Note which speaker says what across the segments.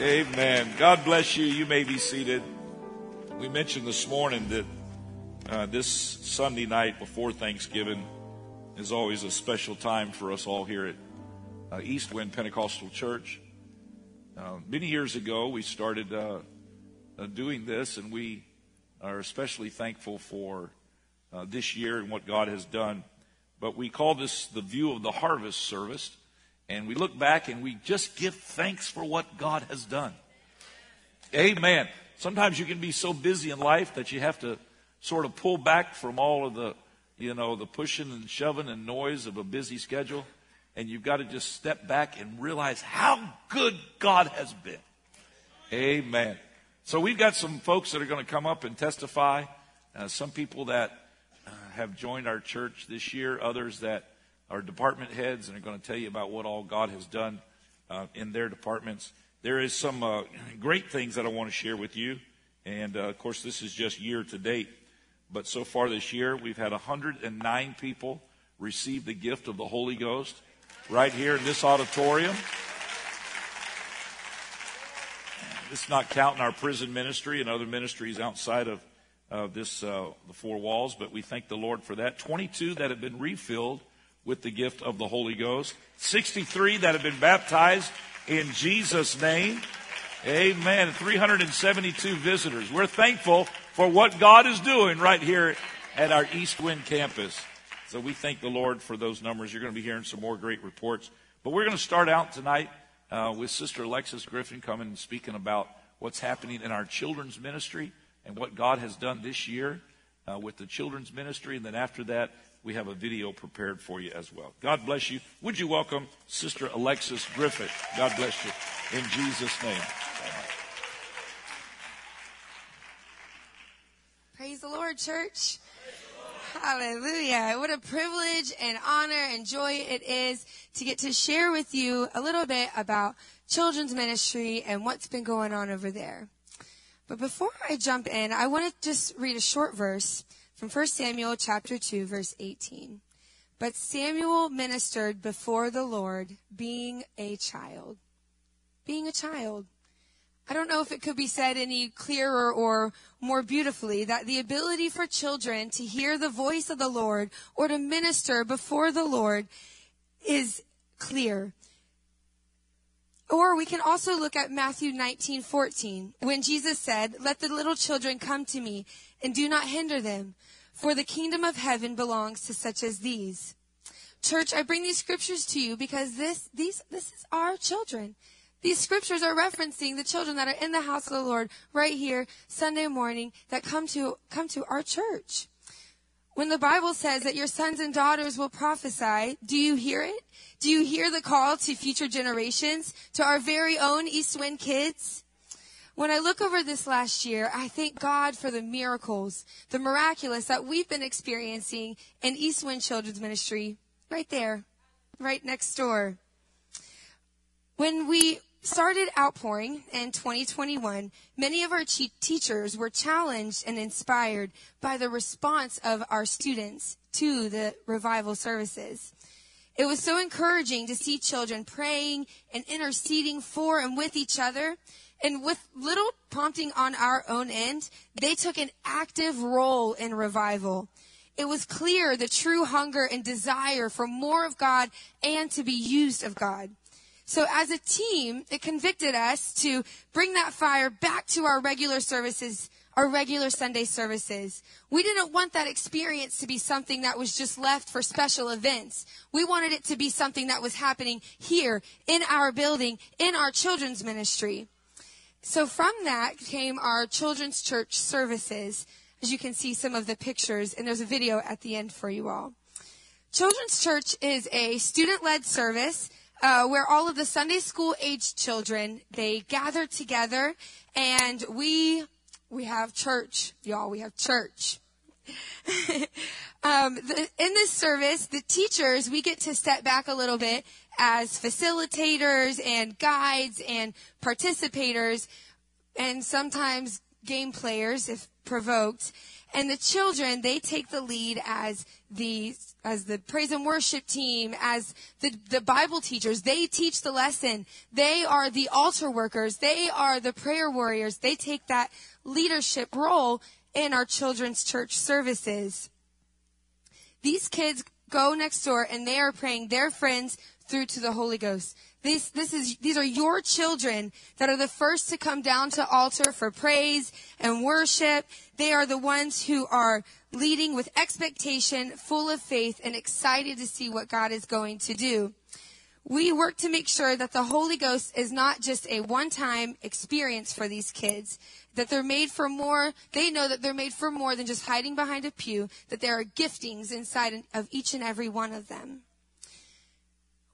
Speaker 1: Amen. God bless you. You may be seated. We mentioned this morning that uh, this Sunday night before Thanksgiving is always a special time for us all here at uh, East Wind Pentecostal Church. Uh, many years ago, we started uh, uh, doing this, and we are especially thankful for uh, this year and what God has done. But we call this the View of the Harvest service. And we look back and we just give thanks for what God has done. Amen. Sometimes you can be so busy in life that you have to sort of pull back from all of the, you know, the pushing and shoving and noise of a busy schedule. And you've got to just step back and realize how good God has been. Amen. So we've got some folks that are going to come up and testify. Uh, some people that uh, have joined our church this year, others that our department heads and are going to tell you about what all God has done uh, in their departments. There is some uh, great things that I want to share with you. And uh, of course, this is just year to date. But so far this year, we've had 109 people receive the gift of the Holy Ghost right here in this auditorium. It's not counting our prison ministry and other ministries outside of uh, this uh, the four walls, but we thank the Lord for that. 22 that have been refilled with the gift of the Holy Ghost. 63 that have been baptized in Jesus' name. Amen. 372 visitors. We're thankful for what God is doing right here at our East Wind campus. So we thank the Lord for those numbers. You're going to be hearing some more great reports. But we're going to start out tonight uh, with Sister Alexis Griffin coming and speaking about what's happening in our children's ministry and what God has done this year uh, with the children's ministry. And then after that, we have a video prepared for you as well. God bless you. Would you welcome Sister Alexis Griffin? God bless you. In Jesus' name.
Speaker 2: Praise the Lord, church. Hallelujah. What a privilege and honor and joy it is to get to share with you a little bit about children's ministry and what's been going on over there. But before I jump in, I want to just read a short verse from 1 Samuel chapter 2 verse 18. But Samuel ministered before the Lord being a child. Being a child. I don't know if it could be said any clearer or more beautifully that the ability for children to hear the voice of the Lord or to minister before the Lord is clear. Or we can also look at Matthew 19, 14, when Jesus said, Let the little children come to me and do not hinder them, for the kingdom of heaven belongs to such as these. Church, I bring these scriptures to you because this, these, this is our children. These scriptures are referencing the children that are in the house of the Lord right here Sunday morning that come to, come to our church. When the Bible says that your sons and daughters will prophesy, do you hear it? Do you hear the call to future generations, to our very own East Wind kids? When I look over this last year, I thank God for the miracles, the miraculous that we've been experiencing in East Wind Children's Ministry, right there, right next door. When we started outpouring in 2021, many of our teachers were challenged and inspired by the response of our students to the revival services. It was so encouraging to see children praying and interceding for and with each other. And with little prompting on our own end, they took an active role in revival. It was clear the true hunger and desire for more of God and to be used of God. So as a team, it convicted us to bring that fire back to our regular services, our regular Sunday services. We didn't want that experience to be something that was just left for special events. We wanted it to be something that was happening here in our building, in our children's ministry. So from that came our children's church services. As you can see some of the pictures, and there's a video at the end for you all. Children's Church is a student-led service uh, where all of the Sunday school aged children they gather together, and we we have church, y'all. We have church. um, the, in this service, the teachers we get to step back a little bit as facilitators and guides and participators, and sometimes game players if provoked. And the children, they take the lead as the, as the praise and worship team, as the, the Bible teachers. They teach the lesson. They are the altar workers. They are the prayer warriors. They take that leadership role in our children's church services. These kids go next door and they are praying their friends through to the Holy Ghost. This, this is, these are your children that are the first to come down to altar for praise and worship. They are the ones who are leading with expectation, full of faith, and excited to see what God is going to do. We work to make sure that the Holy Ghost is not just a one-time experience for these kids, that they're made for more, they know that they're made for more than just hiding behind a pew, that there are giftings inside of each and every one of them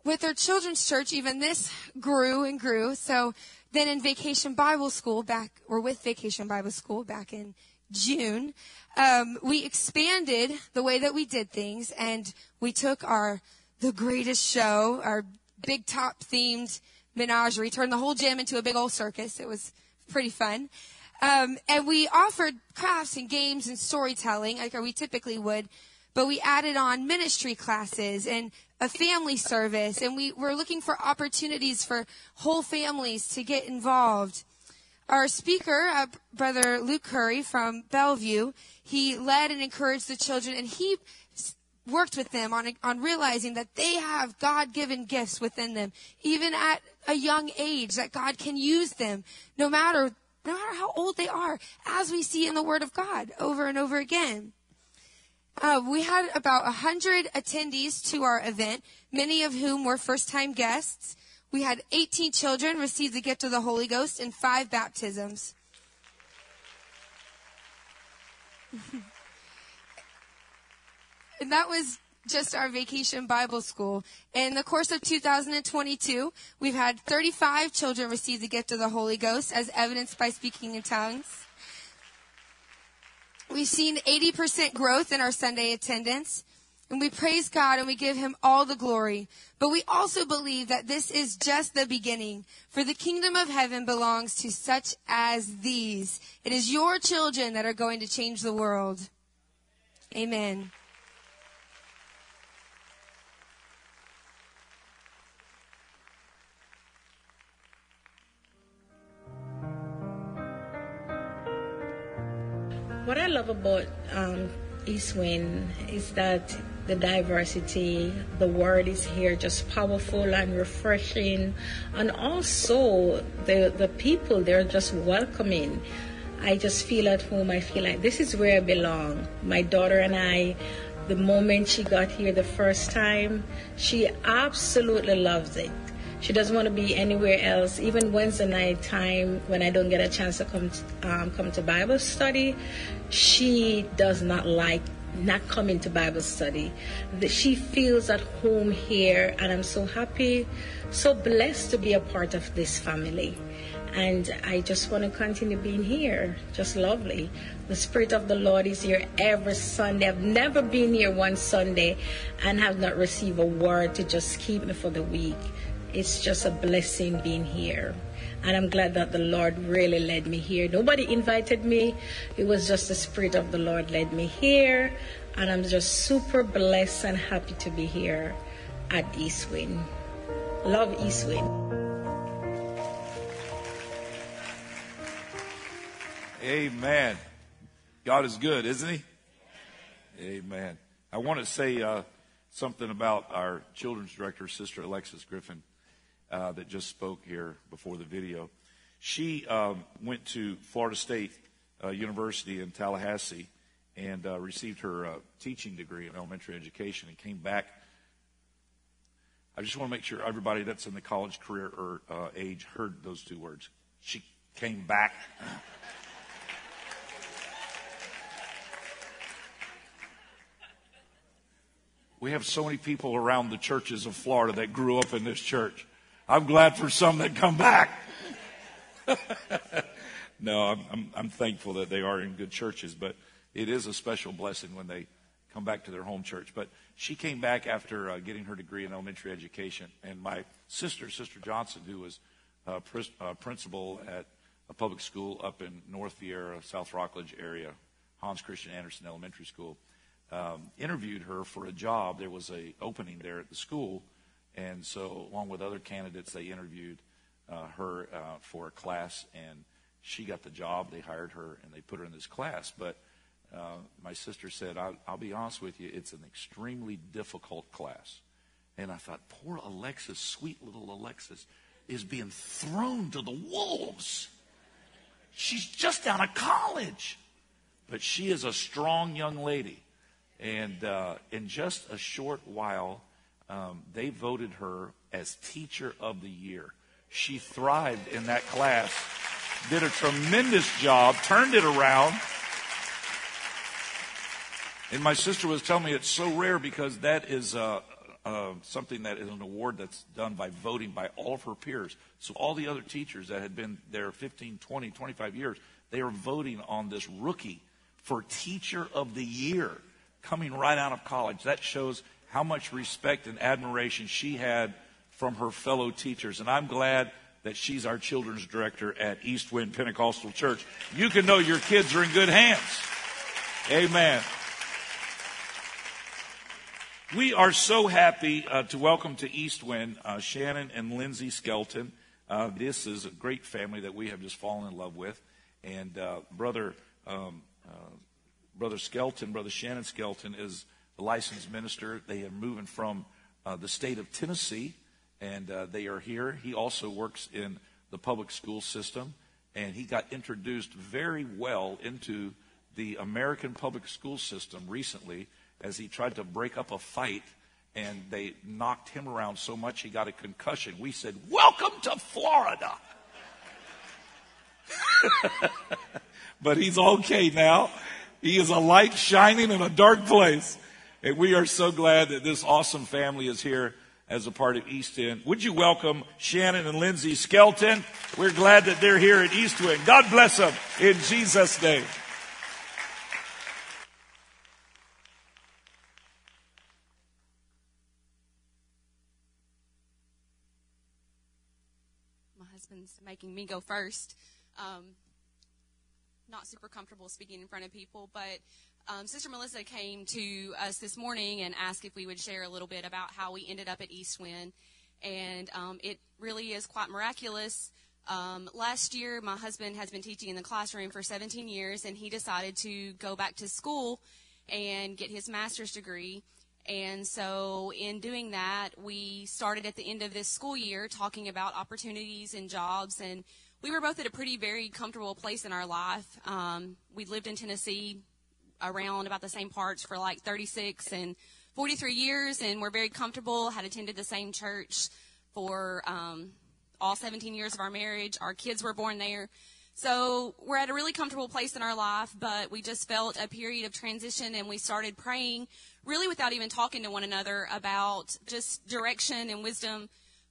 Speaker 2: with our children's church, even this grew and grew. So then in Vacation Bible School back, or with Vacation Bible School back in June, um, we expanded the way that we did things and we took our, the greatest show, our big top themed menagerie, turned the whole gym into a big old circus. It was pretty fun. Um, and we offered crafts and games and storytelling like we typically would, but we added on ministry classes and a family service, and we were looking for opportunities for whole families to get involved. Our speaker, uh, Brother Luke Curry from Bellevue, he led and encouraged the children, and he worked with them on, on realizing that they have God-given gifts within them, even at a young age, that God can use them, no matter, no matter how old they are, as we see in the Word of God over and over again. Uh, we had about 100 attendees to our event, many of whom were first time guests. We had 18 children receive the gift of the Holy Ghost and five baptisms. and that was just our vacation Bible school. In the course of 2022, we've had 35 children receive the gift of the Holy Ghost as evidenced by speaking in tongues. We've seen 80% growth in our Sunday attendance. And we praise God and we give him all the glory. But we also believe that this is just the beginning. For the kingdom of heaven belongs to such as these. It is your children that are going to change the world. Amen.
Speaker 3: What I love about um, Eastwind is that the diversity, the word is here just powerful and refreshing, and also the the people they're just welcoming. I just feel at home. I feel like this is where I belong. My daughter and I, the moment she got here the first time, she absolutely loves it. She doesn't want to be anywhere else. Even Wednesday night time, when I don't get a chance to come to, um, come to Bible study, she does not like not coming to Bible study. She feels at home here, and I'm so happy, so blessed to be a part of this family. And I just want to continue being here. Just lovely. The Spirit of the Lord is here every Sunday. I've never been here one Sunday and have not received a word to just keep me for the week it's just a blessing being here. And I'm glad that the Lord really led me here. Nobody invited me. It was just the Spirit of the Lord led me here. And I'm just super blessed and happy to be here at Eastwind. Love Eastwind.
Speaker 1: Amen. God is good, isn't He? Amen. I want to say uh, something about our children's director, Sister Alexis Griffin uh, that just spoke here before the video. She um, went to Florida State uh, University in Tallahassee and uh, received her uh, teaching degree in elementary education and came back. I just want to make sure everybody that's in the college career or uh, age heard those two words. She came back. We have so many people around the churches of Florida that grew up in this church. I'm glad for some that come back. no, I'm, I'm, I'm thankful that they are in good churches, but it is a special blessing when they come back to their home church. But she came back after uh, getting her degree in elementary education, and my sister, Sister Johnson, who was uh, pr- uh, principal at a public school up in North Viera, South Rockledge area, Hans Christian Andersen Elementary School. Um, interviewed her for a job. There was a opening there at the school, and so along with other candidates, they interviewed uh, her uh, for a class, and she got the job. They hired her, and they put her in this class. But uh, my sister said, I'll, I'll be honest with you, it's an extremely difficult class. And I thought, poor Alexis, sweet little Alexis, is being thrown to the wolves. She's just out of college. But she is a strong young lady. And uh, in just a short while, um, they voted her as Teacher of the Year. She thrived in that class, did a tremendous job, turned it around. And my sister was telling me it's so rare because that is uh, uh, something that is an award that's done by voting by all of her peers. So all the other teachers that had been there 15, 20, 25 years, they are voting on this rookie for Teacher of the Year coming right out of college. That shows how much respect and admiration she had from her fellow teachers. And I'm glad that she's our children's director at East Wind Pentecostal Church. You can know your kids are in good hands. Amen. We are so happy uh, to welcome to East Wind uh, Shannon and Lindsay Skelton. Uh, this is a great family that we have just fallen in love with. And uh, brother um, uh, Brother Skelton, Brother Shannon Skelton, is licensed minister. They are moving from uh, the state of Tennessee, and uh, they are here. He also works in the public school system, and he got introduced very well into the American public school system recently as he tried to break up a fight and they knocked him around so much he got a concussion. We said, Welcome to Florida. but he's okay now. He is a light shining in a dark place. And we are so glad that this awesome family is here as a part of East Wind. Would you welcome Shannon and Lindsay Skelton? We're glad that they're here at East. God bless them in Jesus' name.
Speaker 4: My husband's making me go first. Um, not super comfortable speaking in front of people, but um, Sister Melissa came to us this morning and asked if we would share a little bit about how we ended up at East Wind. And um, it really is quite miraculous. Um, last year, my husband has been teaching in the classroom for 17 years, and he decided to go back to school and get his master's degree. And so, in doing that, we started at the end of this school year talking about opportunities and jobs and we were both at a pretty very comfortable place in our life. Um, we lived in Tennessee around about the same parts for like 36 and 43 years, and we're very comfortable. Had attended the same church for um, all 17 years of our marriage. Our kids were born there. So we're at a really comfortable place in our life, but we just felt a period of transition and we started praying really without even talking to one another about just direction and wisdom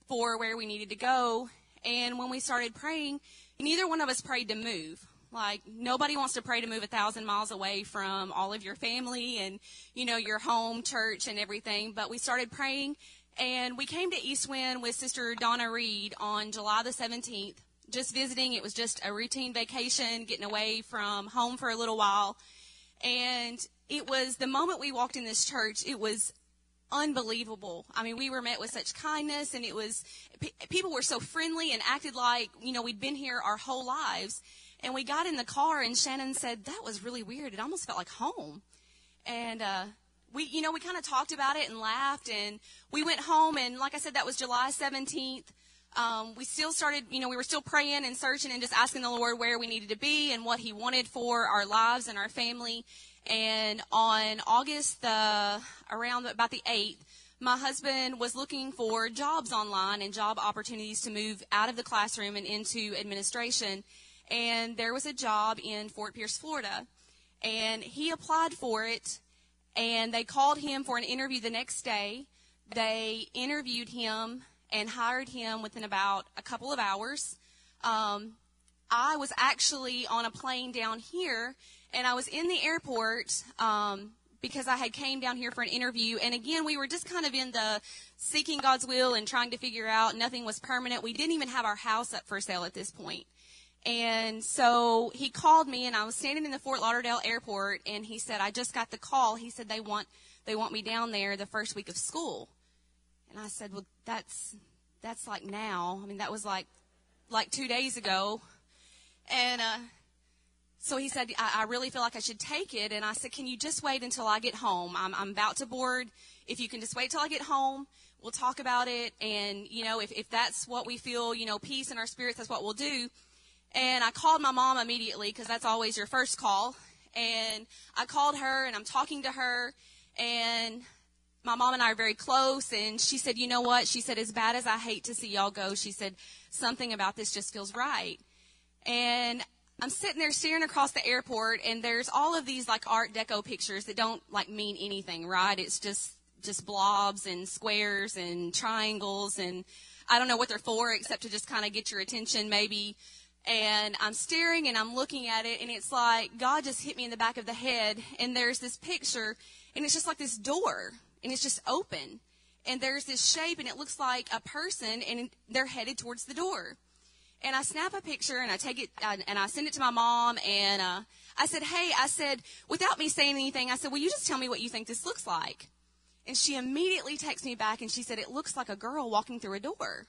Speaker 4: for where we needed to go. And when we started praying, neither one of us prayed to move. Like nobody wants to pray to move a thousand miles away from all of your family and, you know, your home church and everything. But we started praying and we came to East Wind with Sister Donna Reed on July the 17th, just visiting. It was just a routine vacation, getting away from home for a little while. And it was the moment we walked in this church, it was unbelievable. I mean, we were met with such kindness, and it was p- people were so friendly and acted like you know we'd been here our whole lives. And we got in the car, and Shannon said that was really weird. It almost felt like home. And uh, we, you know, we kind of talked about it and laughed, and we went home. And like I said, that was July 17th. Um, we still started, you know, we were still praying and searching and just asking the Lord where we needed to be and what He wanted for our lives and our family. And on August the around about the 8th, my husband was looking for jobs online and job opportunities to move out of the classroom and into administration. And there was a job in Fort Pierce, Florida. And he applied for it, and they called him for an interview the next day. They interviewed him and hired him within about a couple of hours. Um, I was actually on a plane down here and I was in the airport um, because I had came down here for an interview. And again, we were just kind of in the seeking God's will and trying to figure out. Nothing was permanent. We didn't even have our house up for sale at this point. And so he called me, and I was standing in the Fort Lauderdale airport, and he said, "I just got the call." He said they want they want me down there the first week of school, and I said, "Well, that's that's like now. I mean, that was like like two days ago." And uh, so he said, I, I really feel like I should take it. And I said, Can you just wait until I get home? I'm, I'm about to board. If you can just wait till I get home, we'll talk about it. And, you know, if, if that's what we feel, you know, peace in our spirits, that's what we'll do. And I called my mom immediately because that's always your first call. And I called her and I'm talking to her. And my mom and I are very close. And she said, You know what? She said, As bad as I hate to see y'all go, she said, Something about this just feels right. And I'm sitting there staring across the airport, and there's all of these like Art Deco pictures that don't like mean anything, right? It's just just blobs and squares and triangles, and I don't know what they're for except to just kind of get your attention, maybe. And I'm staring and I'm looking at it, and it's like God just hit me in the back of the head. And there's this picture, and it's just like this door, and it's just open. And there's this shape, and it looks like a person, and they're headed towards the door and I snap a picture and I take it and I send it to my mom and uh, I said, "Hey," I said, without me saying anything, I said, "Will you just tell me what you think this looks like?" And she immediately texts me back and she said, "It looks like a girl walking through a door."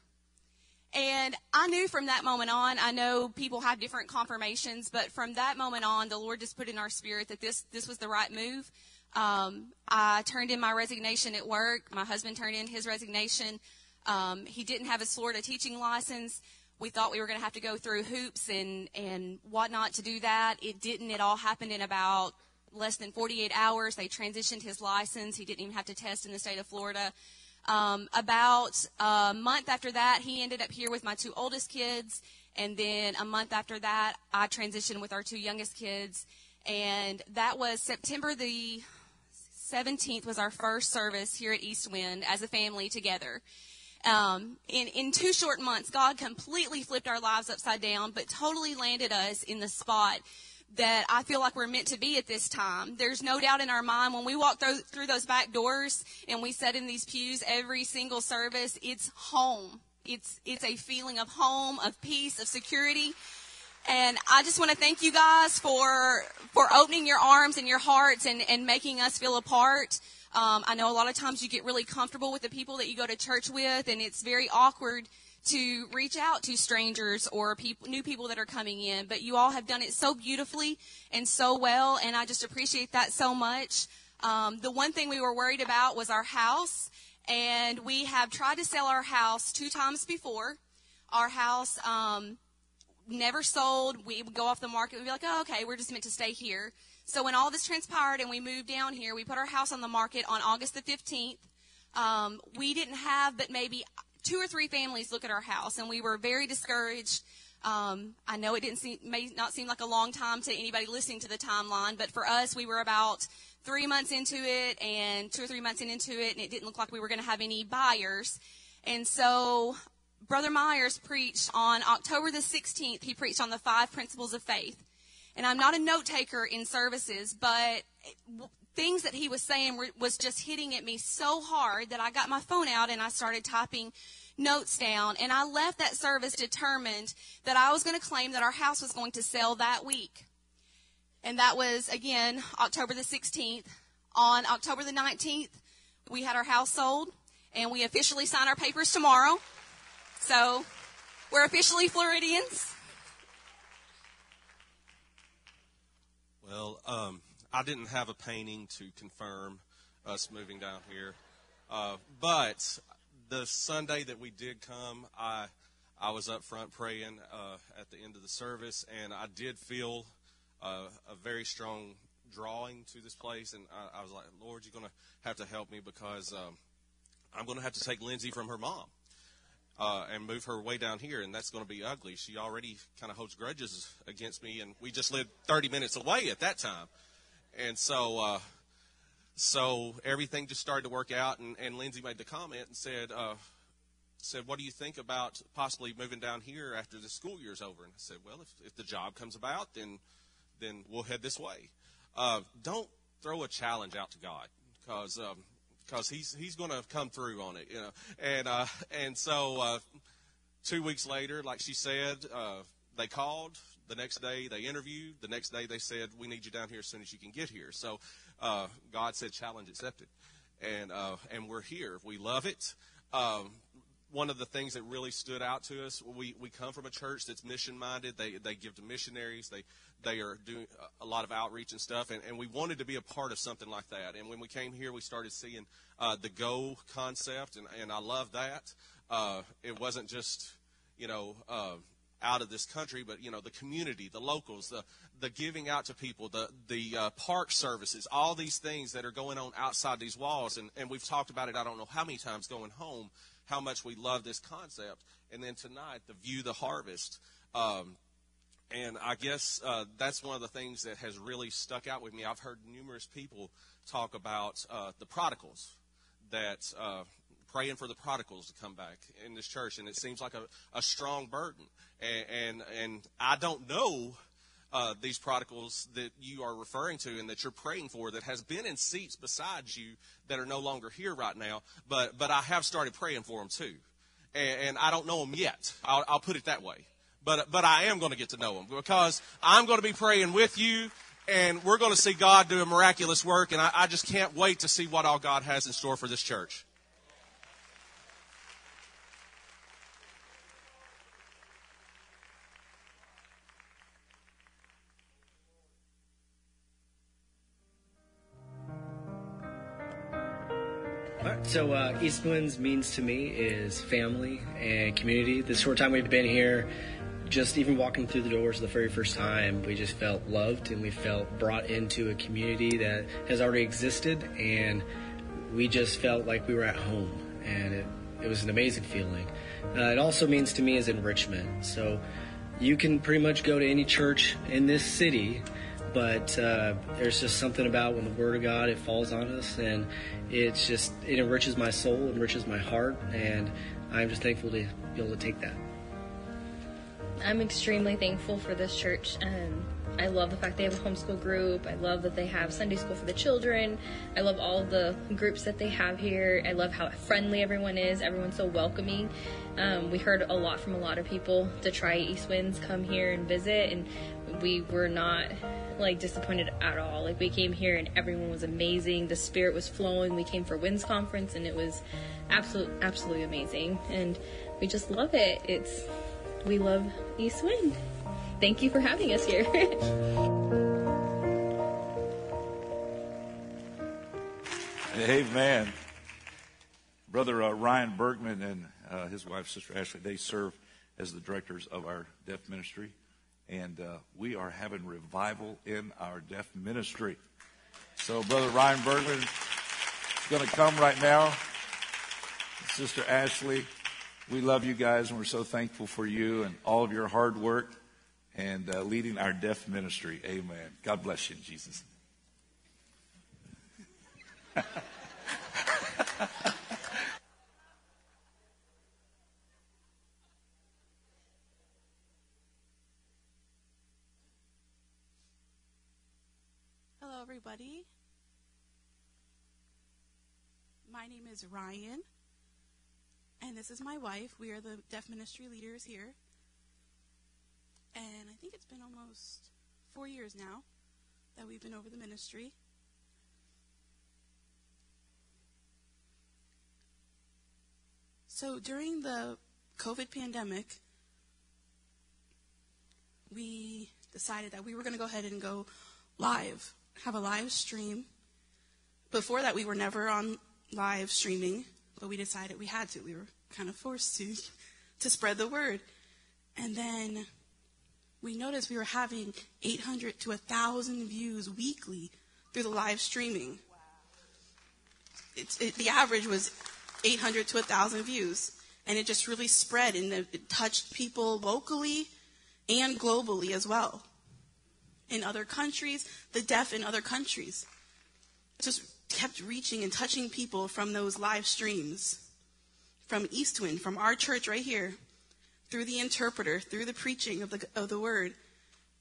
Speaker 4: And I knew from that moment on, I know people have different confirmations, but from that moment on, the Lord just put in our spirit that this this was the right move. Um, I turned in my resignation at work. My husband turned in his resignation. Um, he didn't have his Florida teaching license we thought we were going to have to go through hoops and, and whatnot to do that. It didn't. It all happened in about less than 48 hours. They transitioned his license. He didn't even have to test in the state of Florida. Um, about a month after that, he ended up here with my two oldest kids. And then a month after that, I transitioned with our two youngest kids. And that was September the 17th was our first service here at East Wind as a family together. Um, in, in two short months, God completely flipped our lives upside down, but totally landed us in the spot that I feel like we're meant to be at this time. There's no doubt in our mind when we walk through, through those back doors and we sit in these pews every single service, it's home. It's, it's a feeling of home, of peace, of security. And I just want to thank you guys for, for opening your arms and your hearts and, and making us feel a part. Um, I know a lot of times you get really comfortable with the people that you go to church with, and it's very awkward to reach out to strangers or people, new people that are coming in. But you all have done it so beautifully and so well, and I just appreciate that so much. Um, the one thing we were worried about was our house, and we have tried to sell our house two times before. Our house um, never sold. We would go off the market. We'd be like, oh, okay, we're just meant to stay here. So when all this transpired and we moved down here, we put our house on the market on August the 15th. Um, we didn't have but maybe two or three families look at our house, and we were very discouraged. Um, I know it didn't seem, may not seem like a long time to anybody listening to the timeline, but for us, we were about three months into it and two or three months into it, and it didn't look like we were going to have any buyers. And so Brother Myers preached on October the 16th. He preached on the five principles of faith and I'm not a note taker in services, but things that he was saying were, was just hitting at me so hard that I got my phone out and I started typing notes down. And I left that service determined that I was going to claim that our house was going to sell that week. And that was, again, October the 16th. On October the 19th, we had our house sold and we officially sign our papers tomorrow. So we're officially Floridians.
Speaker 5: Well, um, I didn't have a painting to confirm us moving down here, uh, but the Sunday that we did come, I I was up front praying uh, at the end of the service, and I did feel uh, a very strong drawing to this place, and I, I was like, Lord, you're going to have to help me because um, I'm going to have to take Lindsay from her mom uh, and move her way down here, and that's going to be ugly. She already kind of holds grudges against me, and we just lived 30 minutes away at that time, and so uh, so everything just started to work out. And, and Lindsay made the comment and said. Uh, said, "What do you think about possibly moving down here after the school year's over?" And I said, "Well, if, if the job comes about, then then we'll head this way. Uh, don't throw a challenge out to God because um, because he's he's going to come through on it, you know. And uh, and so uh, two weeks later, like she said, uh, they called. The next day they interviewed. The next day they said, "We need you down here as soon as you can get here." So uh, God said, "Challenge accepted," and uh, and we're here. We love it. Um, one of the things that really stood out to us, we, we come from a church that's mission minded. They, they give to missionaries. They, they are doing a lot of outreach and stuff. And, and we wanted to be a part of something like that. And when we came here, we started seeing uh, the go concept. And, and I love that. Uh, it wasn't just, you know, uh, out of this country, but you know the community, the locals, the the giving out to people, the the uh, park services, all these things that are going on outside these walls, and and we've talked about it. I don't know how many times going home, how much we love this concept. And then tonight, the view the harvest. Um, and I guess uh, that's one of the things that has really stuck out with me. I've heard numerous people talk about uh, the prodigals, that uh, praying for the prodigals to come back in this church, and it seems like a, a strong burden. And, and, and I don't know uh, these prodigals that you are referring to and that you're praying for that has been in seats beside you that are no longer here right now. But but I have started praying for them too, and, and I don't know them yet. I'll, I'll put it that way. But but I am going to get to know them because I'm going to be praying with you. And we're going to see God do a miraculous work, and I, I just can't wait to see what all God has in store for this church.
Speaker 6: So uh, East Winds means to me is family and community. The short time we've been here, just even walking through the doors the very first time, we just felt loved and we felt brought into a community that has already existed, and we just felt like we were at home, and it, it was an amazing feeling. Uh, it also means to me is enrichment. So you can pretty much go to any church in this city but uh, there's just something about when the word of god it falls on us and it's just it enriches my soul enriches my heart and i'm just thankful to be able to take that
Speaker 7: i'm extremely thankful for this church and I love the fact they have a homeschool group. I love that they have Sunday school for the children. I love all the groups that they have here. I love how friendly everyone is. Everyone's so welcoming. Um, we heard a lot from a lot of people to try East Winds, come here and visit, and we were not like disappointed at all. Like we came here and everyone was amazing. The spirit was flowing. We came for Winds conference and it was absolute absolutely amazing. And we just love it. It's we love East Wind. Thank you for having us here.
Speaker 1: Amen. Brother uh, Ryan Bergman and uh, his wife, Sister Ashley, they serve as the directors of our deaf ministry and uh, we are having revival in our deaf ministry. So, Brother Ryan Bergman is going to come right now. Sister Ashley, we love you guys, and we're so thankful for you and all of your hard work and uh, leading our deaf ministry. Amen. God bless you in Jesus'
Speaker 8: everybody. My name is Ryan, and this is my wife. We are the deaf ministry leaders here. And I think it's been almost four years now that we've been over the ministry. So during the COVID pandemic, we decided that we were going to go ahead and go live have a live stream. Before that, we were never on live streaming, but we decided we had to. We were kind of forced to to spread the word. And then we noticed we were having 800 to 1,000 views weekly through the live streaming. It, the average was 800 to 1,000 views. And it just really spread and it touched people locally and globally as well in other countries, the deaf in other countries. Just kept reaching and touching people from those live streams, from Eastwind, from our church right here, through the interpreter, through the preaching of the, of the word.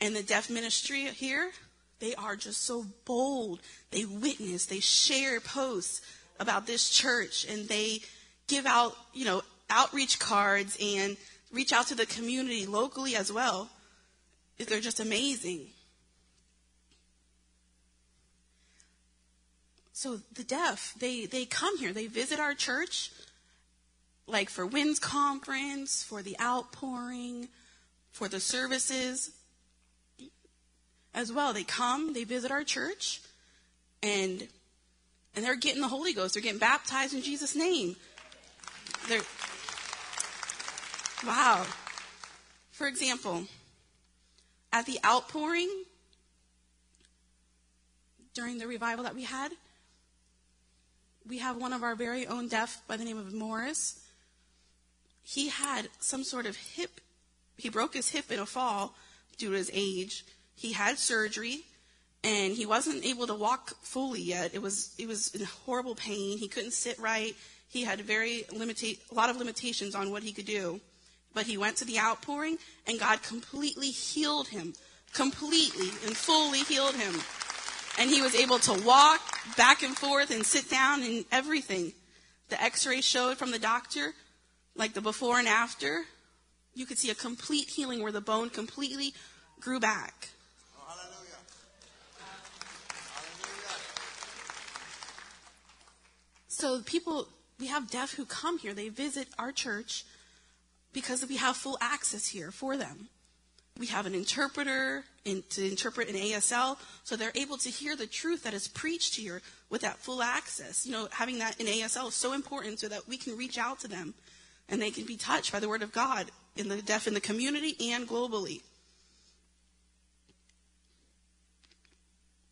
Speaker 8: And the deaf ministry here, they are just so bold. They witness, they share posts about this church, and they give out, you know, outreach cards and reach out to the community locally as well
Speaker 4: they're just amazing. So the deaf, they, they come here, they visit our church, like for Winds Conference, for the outpouring, for the services as well. They come, they visit our church, and and they're getting the Holy Ghost. They're getting baptized in Jesus' name. They're wow. For example, at the outpouring during the revival that we had, we have one of our very own deaf by the name of Morris. He had some sort of hip, he broke his hip in a fall due to his age. He had surgery and he wasn't able to walk fully yet. It was, it was in horrible pain. He couldn't sit right. He had very limita- a lot of limitations on what he could do. But he went to the outpouring and God completely healed him. Completely and fully healed him and he was able to walk back and forth and sit down and everything. The x ray showed from the doctor, like the before and after, you could see a complete healing where the bone completely grew back. So people, we have deaf who come here, they visit our church because we have full access here for them. We have an interpreter in, to interpret in ASL, so they're able to hear the truth that is preached here with that full access. You know, having that in ASL is so important so that we can reach out to them and they can be touched by the Word of God in the deaf in the community and globally.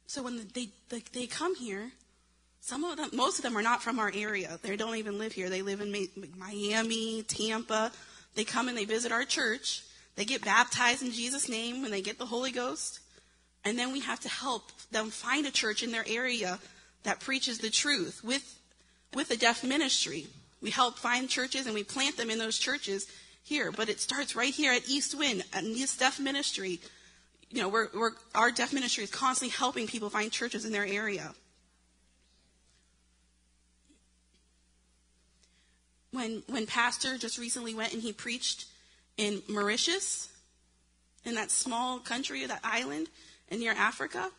Speaker 4: So when they, they, they come here, some of them, most of them are not from our area. They don't even live here. They live in Miami, Tampa. They come and they visit our church they get baptized in Jesus' name when they get the Holy Ghost. And then we have to help them find a church in their area that preaches the truth with, with a deaf ministry. We help find churches and we plant them in those churches here. But it starts right here at East Wind, and this deaf ministry. You know, we're, we're, our deaf ministry is constantly helping people find churches in their area. When, when Pastor just recently went and he preached in Mauritius, in that small country, that island and near Africa,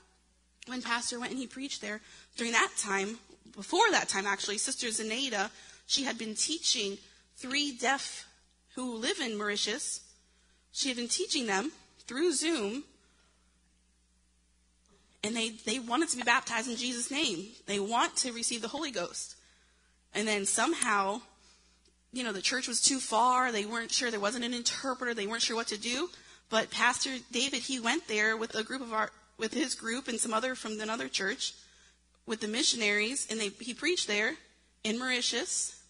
Speaker 4: when Pastor went and he preached there, during that time, before that time actually, Sister Zenaida, she had been teaching three deaf who live in Mauritius. She had been teaching them through Zoom, and they, they wanted to be baptized in Jesus' name. They want to receive the Holy Ghost. And then somehow you know, the church was too far. They weren't sure. There wasn't an interpreter. They weren't sure what to do. But Pastor David, he went there with a group of our, with his group and some other from another church with the missionaries, and they, he preached there in Mauritius.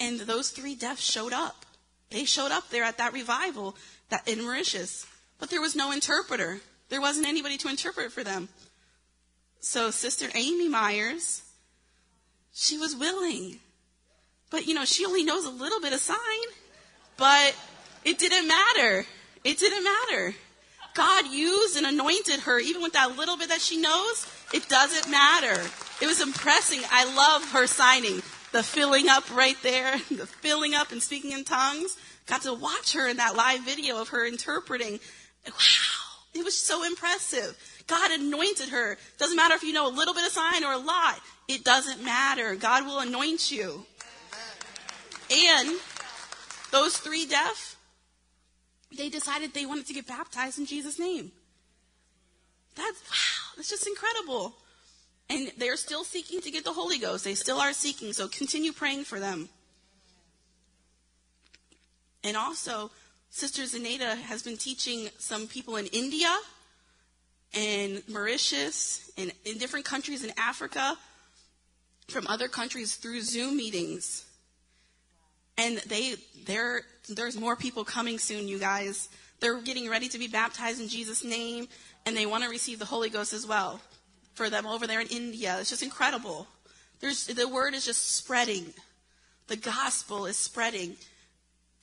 Speaker 4: And those three deaf showed up. They showed up there at that revival that in Mauritius. But there was no interpreter. There wasn't anybody to interpret for them. So Sister Amy Myers, she was willing. But, you know, she only knows a little bit of sign. But it didn't matter. It didn't matter. God used and anointed her, even with that little bit that she knows. It doesn't matter. It was impressing. I love her signing. The filling up right there, the filling up and speaking in tongues. Got to watch her in that live video of her interpreting. Wow. It was so impressive. God anointed her. Doesn't matter if you know a little bit of sign or a lot. It doesn't matter. God will anoint you. And those three deaf, they decided they wanted to get baptized in Jesus' name. That's wow, that's just incredible. And they're still seeking to get the Holy Ghost. They still are seeking, so continue praying for them. And also, Sister Zenaida has been teaching some people in India and Mauritius and in different countries in Africa from other countries through Zoom meetings. And they, there, there's more people coming soon, you guys. They're getting ready to be baptized in Jesus' name, and they want to receive the Holy Ghost as well for them over there in India. It's just incredible. There's, the word is just spreading. The gospel is spreading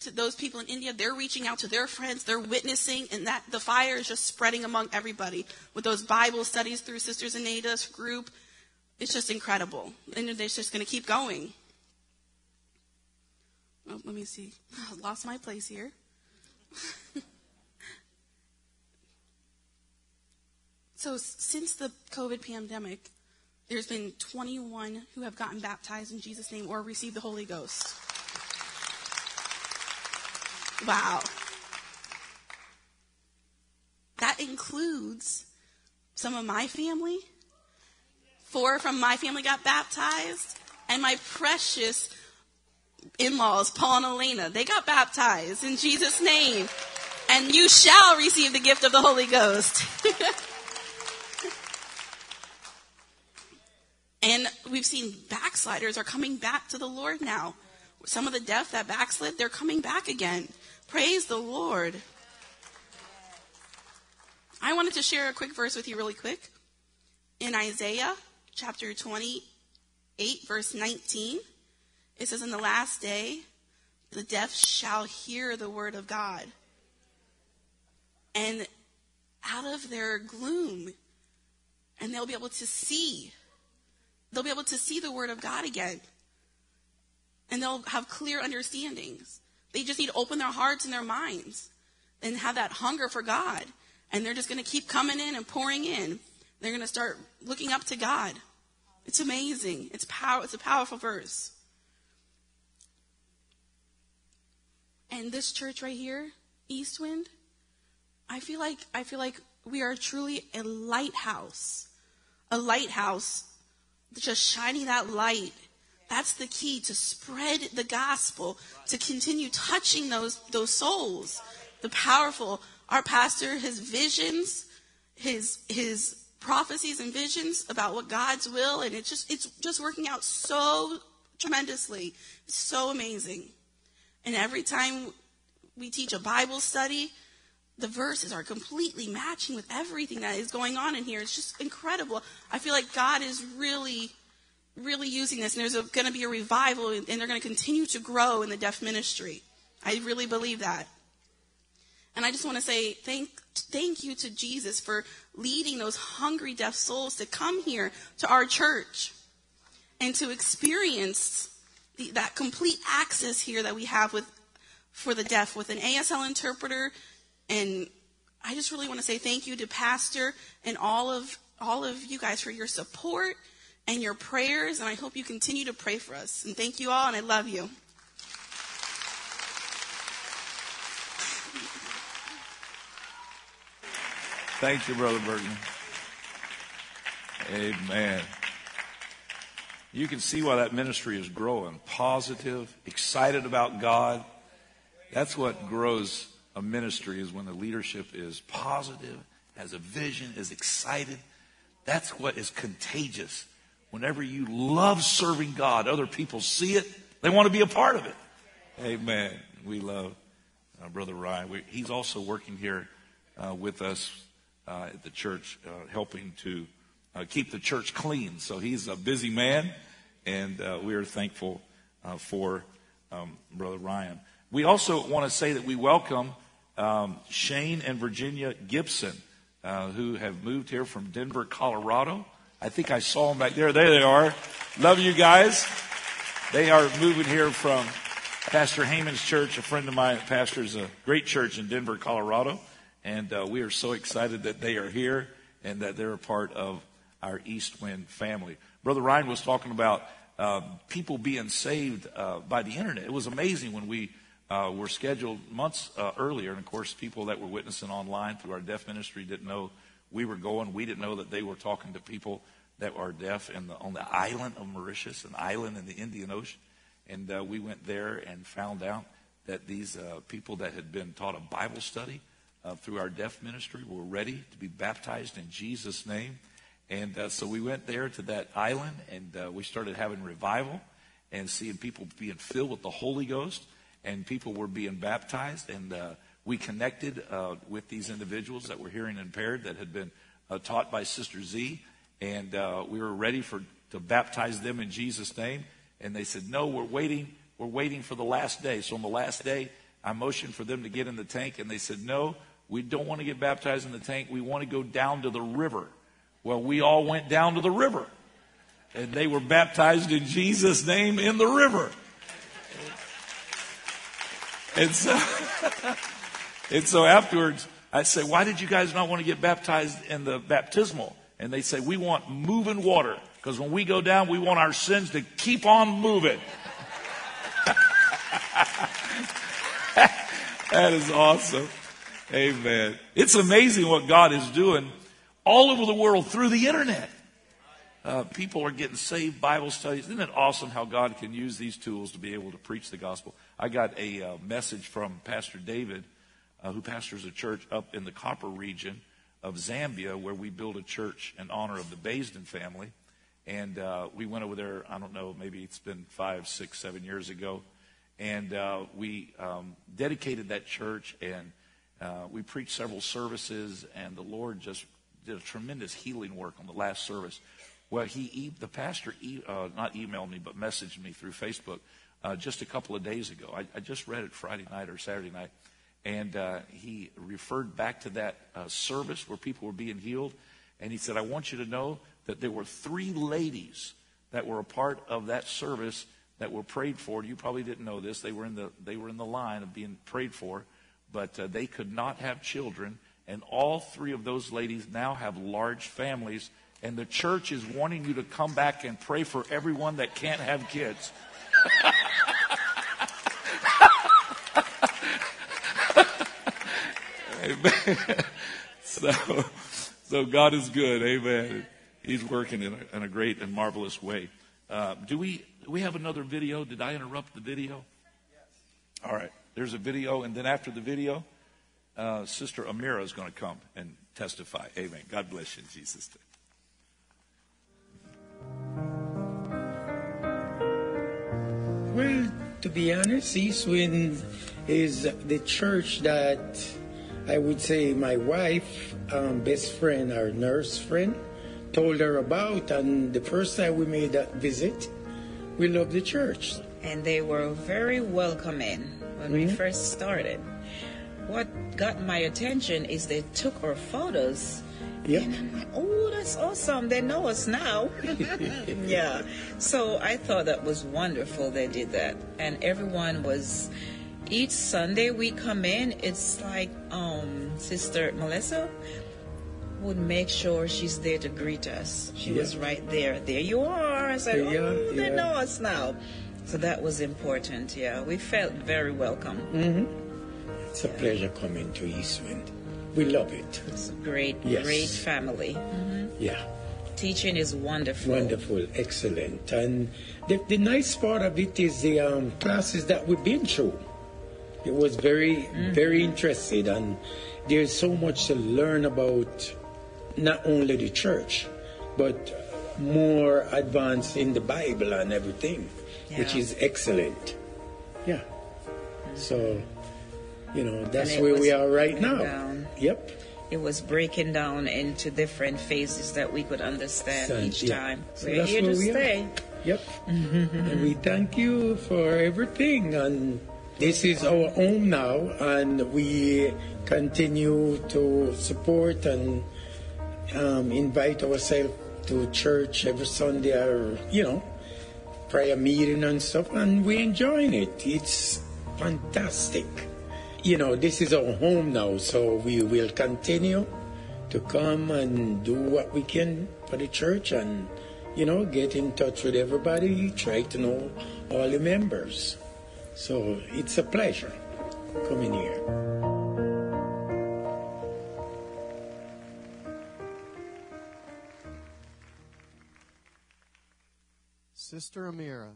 Speaker 4: to those people in India. They're reaching out to their friends. They're witnessing, and that the fire is just spreading among everybody with those Bible studies through Sisters in Zenaida's group. It's just incredible, and it's just going to keep going. Oh, let me see. I lost my place here. So since the COVID pandemic, there's been 21 who have gotten baptized in Jesus' name or received the Holy Ghost. Wow. That includes some of my family. Four from my family got baptized, and my precious in laws, Paul and Elena, they got baptized in Jesus' name. And you shall receive the gift of the Holy Ghost. and we've seen backsliders are coming back to the Lord now. Some of the deaf that backslid, they're coming back again. Praise the Lord. I wanted to share a quick verse with you, really quick. In Isaiah chapter 28, verse 19, it says, In the last day, the deaf shall hear the word of God. And out of their gloom, and they'll be able to see. They'll be able to see the word of God again. And they'll have clear understandings. They just need to open their hearts and their minds and have that hunger for God. And they're just going to keep coming in and pouring in. They're going to start looking up to God. It's amazing. It's power. It's a powerful verse. And this church right here, East Wind, I feel like I feel like we are truly a lighthouse. A lighthouse just shining that light. That's the key to spread the gospel, to continue touching those those souls. The powerful our pastor, his visions, his his prophecies and visions about what God's will, and it's just it's just working out so tremendously. So amazing. And every time we teach a Bible study, the verses are completely matching with everything that is going on in here. It's just incredible. I feel like God is really, really using this, and there's going to be a revival, and they're going to continue to grow in the deaf ministry. I really believe that. And I just want to say thank, thank you to Jesus for leading those hungry deaf souls to come here to our church and to experience the, that complete access here that we have with for the deaf with an ASL interpreter. And I just really want to say thank you to Pastor and all of all of you guys for your support and your prayers. And I hope you continue to pray for us. And thank you all, and I love you.
Speaker 1: Thank you, Brother Burton. Amen. You can see why that ministry is growing. Positive, excited about God. That's what grows a ministry is when the leadership is positive, has a vision, is excited. That's what is contagious. Whenever you love serving God, other people see it. They want to be a part of it. Amen. We love uh, Brother Ryan. We, he's also working here uh, with us uh, at the church, uh, helping to uh, keep the church clean. So he's a busy man, and uh, we are thankful for um, Brother Ryan. We also want to say that we welcome um, Shane and Virginia Gibson, who have moved here from Denver, Colorado. I think I saw them back there. There they are. Love you guys. They are moving here from Pastor Heyman's church. A friend of mine pastors a great church in Denver, Colorado. And uh, we are so excited that they are here and that they're a part of our East Wind family. Brother Ryan was talking about uh, people being saved uh, by the internet. It was amazing when we uh, were scheduled months uh, earlier. And of course, people that were witnessing online through our deaf ministry didn't know we were going. We didn't know that they were talking to people that are deaf in the, on the island of Mauritius, an island in the Indian Ocean. And uh, we went there and found out that these people that had been taught a Bible study uh, through our deaf ministry were ready to be baptized in Jesus' name. And uh, so we went there to that island and uh, we started having revival and seeing people being filled with the Holy Ghost and people were being baptized. And uh, we connected uh, with these individuals that were hearing impaired that had been uh, taught by Sister Z. And we were ready for to baptize them in Jesus' name. And they said, No, we're waiting. We're waiting for the last day. So on the last day, I motioned for them to get in the tank, and they said, No, we don't want to get baptized in the tank. We want to go down to the river. Well, we all went down to the river. And they were baptized in Jesus' name in the river. And so, and so afterwards, I say, why did you guys not want to get baptized in the baptismal? And they say, we want moving water because when we go down, we want our sins to keep on moving. that is awesome. Amen. It's amazing what God is doing all over the world through the internet. Uh, people are getting saved, Bible studies. Isn't it awesome how God can use these tools to be able to preach the gospel? I got a uh, message from Pastor David, uh, who pastors a church up in the Copper region of Zambia, where we built a church in honor of the Baisden family. And uh, we went over there, I don't know, maybe it's been five, six, seven years ago. And uh, we um, dedicated that church and uh, we preached several services, and the Lord just did a tremendous healing work on the last service. Well, he the pastor e- uh, not emailed me, but messaged me through Facebook uh, just a couple of days ago. I, I, just read it Friday night or Saturday night, and uh, he referred back to that uh, service where people were being healed, and he said, "I want you to know that there were three ladies that were a part of that service that were prayed for. You probably didn't know this. They were in the they were in the line of being prayed for." but uh, they could not have children. And all three of those ladies now have large families. And the church is wanting you to come back and pray for everyone that can't have kids. Amen. So, so God is good. Amen. He's working in a, in a great and marvelous way. Uh, do we do we have another video? Did I interrupt the video? Yes. All right. There's a video, and then after the video, uh, Sister Amira is going to come and testify. Amen. God bless you in Jesus' name.
Speaker 9: Well, to be honest, East Wind is the church that I would say my wife, um, best friend, our nurse friend, told her about. And the first time we made that visit, we loved the church.
Speaker 10: And they were very welcoming when mm-hmm. we first started. What got my attention is they took our photos.
Speaker 9: Yeah.
Speaker 10: And I'm like, oh, that's awesome. They know us now. yeah. So I thought that was wonderful they did that. And everyone was, each Sunday we come in, it's like um, Sister Melissa would make sure she's there to greet us. She yeah. was right there. There you are. I said, oh, yeah. they know us now. So that was important, yeah. We felt very welcome.
Speaker 9: Mm-hmm. It's a pleasure coming to East Wind. We love it.
Speaker 10: It's a great, yes. great family.
Speaker 9: Mm-hmm. Yeah.
Speaker 10: Teaching is wonderful.
Speaker 9: Wonderful, excellent. And the, the nice part of it is the um, classes that we've been through. It was very, mm-hmm. very interesting. And there's so much to learn about not only the church, but more advanced in the Bible and everything yeah. which is excellent. Yeah. Mm-hmm. So, you know, that's where we are right now. Down. Yep.
Speaker 10: It was breaking down into different phases that we could understand each yeah. time. So We're here to stay. Are.
Speaker 9: Yep. and we thank you for everything. And this is our home now, and we continue to support and um, invite ourselves to church every Sunday or, you know, prayer meeting and stuff, and we're enjoying it. It's fantastic. You know, this is our home now, so we will continue to come and do what we can for the church and, you know, get in touch with everybody, try to know all the members. So it's a pleasure coming here.
Speaker 11: Sister Amira.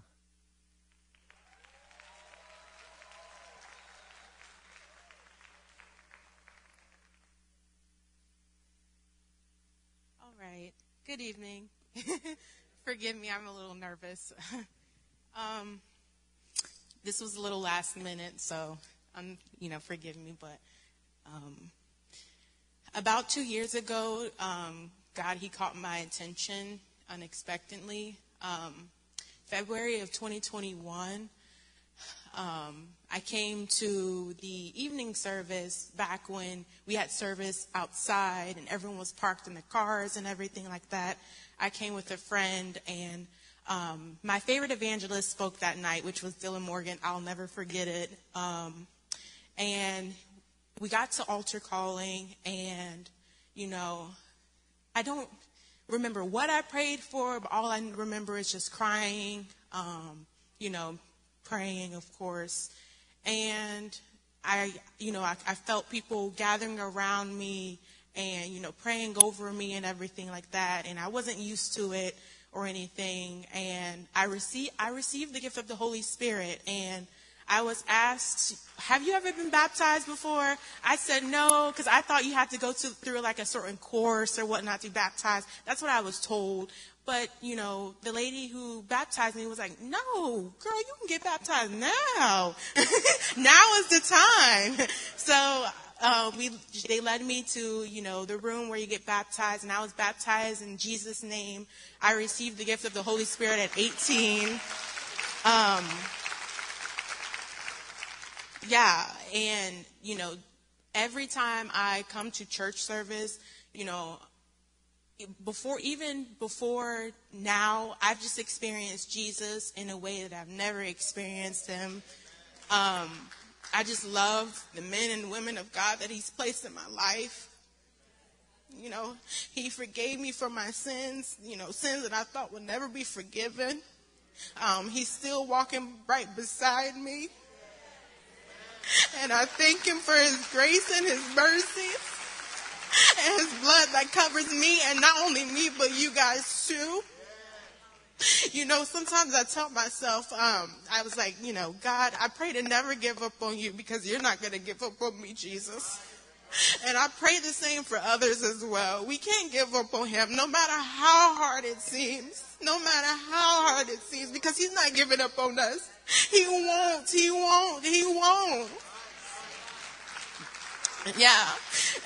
Speaker 12: All right. Good evening. Forgive me, I'm a little nervous. um, this was a little last minute, so I'm, you know, forgive me. But um, about two years ago, um, God, He caught my attention unexpectedly. Um, February of 2021, um, I came to the evening service back when we had service outside and everyone was parked in the cars and everything like that. I came with a friend and um, my favorite evangelist spoke that night, which was Dylan Morgan. I'll never forget it. Um, and we got to altar calling, and, you know, I don't remember what I prayed for, but all I remember is just crying, um, you know, praying, of course. And I, you know, I, I felt people gathering around me and, you know, praying over me and everything like that. And I wasn't used to it or anything. And I received, I received the gift of the Holy Spirit. And I was asked, have you ever been baptized before? I said no, because I thought you had to go to, through like a certain course or whatnot to be baptized. That's what I was told. But, you know, the lady who baptized me was like, no, girl, you can get baptized now. now is the time. So, uh, we, they led me to, you know, the room where you get baptized, and I was baptized in Jesus' name. I received the gift of the Holy Spirit at 18. Um, yeah, and, you know, every time I come to church service, you know, before even before now i've just experienced jesus in a way that i've never experienced him. Um, i just love the men and women of god that he's placed in my life. You know he forgave me for my sins you know sins that i thought would never be forgiven. Um, he's still walking right beside me. And i thank him for his grace and his mercy and his blood that covers me and not only me, but you guys too. You know, sometimes I tell myself, um, I was like, you know, God, I pray to never give up on you because you're not going to give up on me, Jesus. And I pray the same for others as well. We can't give up on him no matter how hard it seems. No matter how hard it seems because he's not giving up on us. He won't. He won't. He won't. Yeah.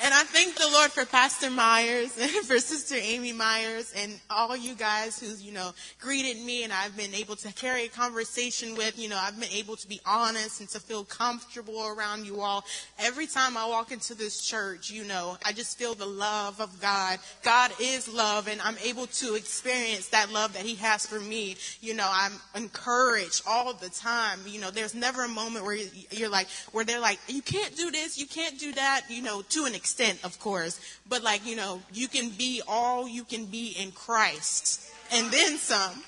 Speaker 12: And I thank the Lord for Pastor Myers and for Sister Amy Myers and all you guys who's, you know, greeted me and I've been able to carry a conversation with, you know, I've been able to be honest and to feel comfortable around you all. Every time I walk into this church, you know, I just feel the love of God. God is love and I'm able to experience that love that he has for me. You know, I'm encouraged all the time. You know, there's never a moment where you're like, where they're like, you can't do this, you can't do that that, you know, to an extent, of course, but like, you know, you can be all you can be in Christ and then some.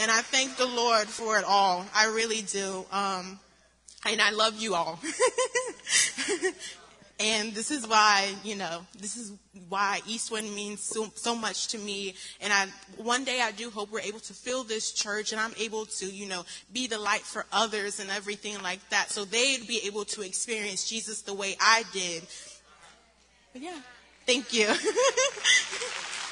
Speaker 12: And I thank the Lord for it all. I really do. Um, and I love you all. and this is why, you know, this is why East Wind means so, so much to me. And I, one day I do hope we're able to fill this church and I'm able to, you know, be the light for others and everything like that. So they'd be able to experience Jesus the way I did. But yeah, thank you.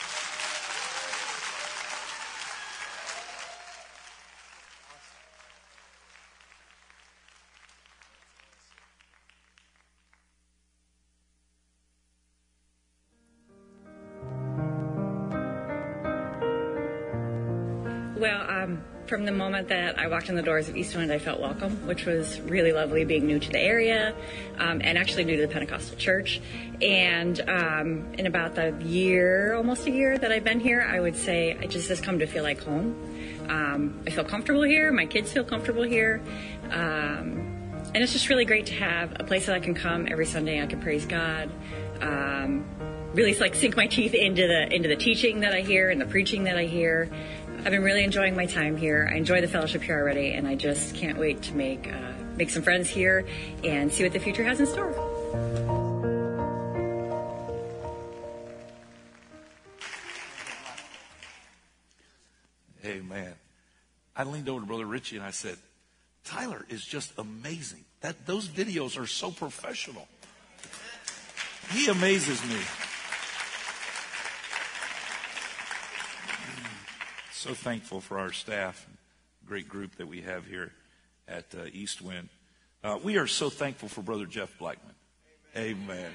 Speaker 11: from the moment that I walked in the doors of East Wind, I felt welcome, which was really lovely being new to the area um, and actually new to the Pentecostal church. And um, in about the year, almost a year that I've been here, I would say I just has come to feel like home. Um, I feel comfortable here. My kids feel comfortable here. Um, and it's just really great to have a place that I can come every Sunday. I can praise God. Um, really like sink my teeth into the into the teaching that I hear and the preaching that I hear. I've been really enjoying my time here. I enjoy the fellowship here already, and I just can't wait to make uh, make some friends here and see what the future has in store.
Speaker 1: Amen. I leaned over to Brother Richie and I said, Tyler is just amazing. That those videos are so professional. He amazes me. So thankful for our staff, great group that we have here at uh, East Wind. Uh, we are so thankful for Brother Jeff Blackman. Amen. Amen.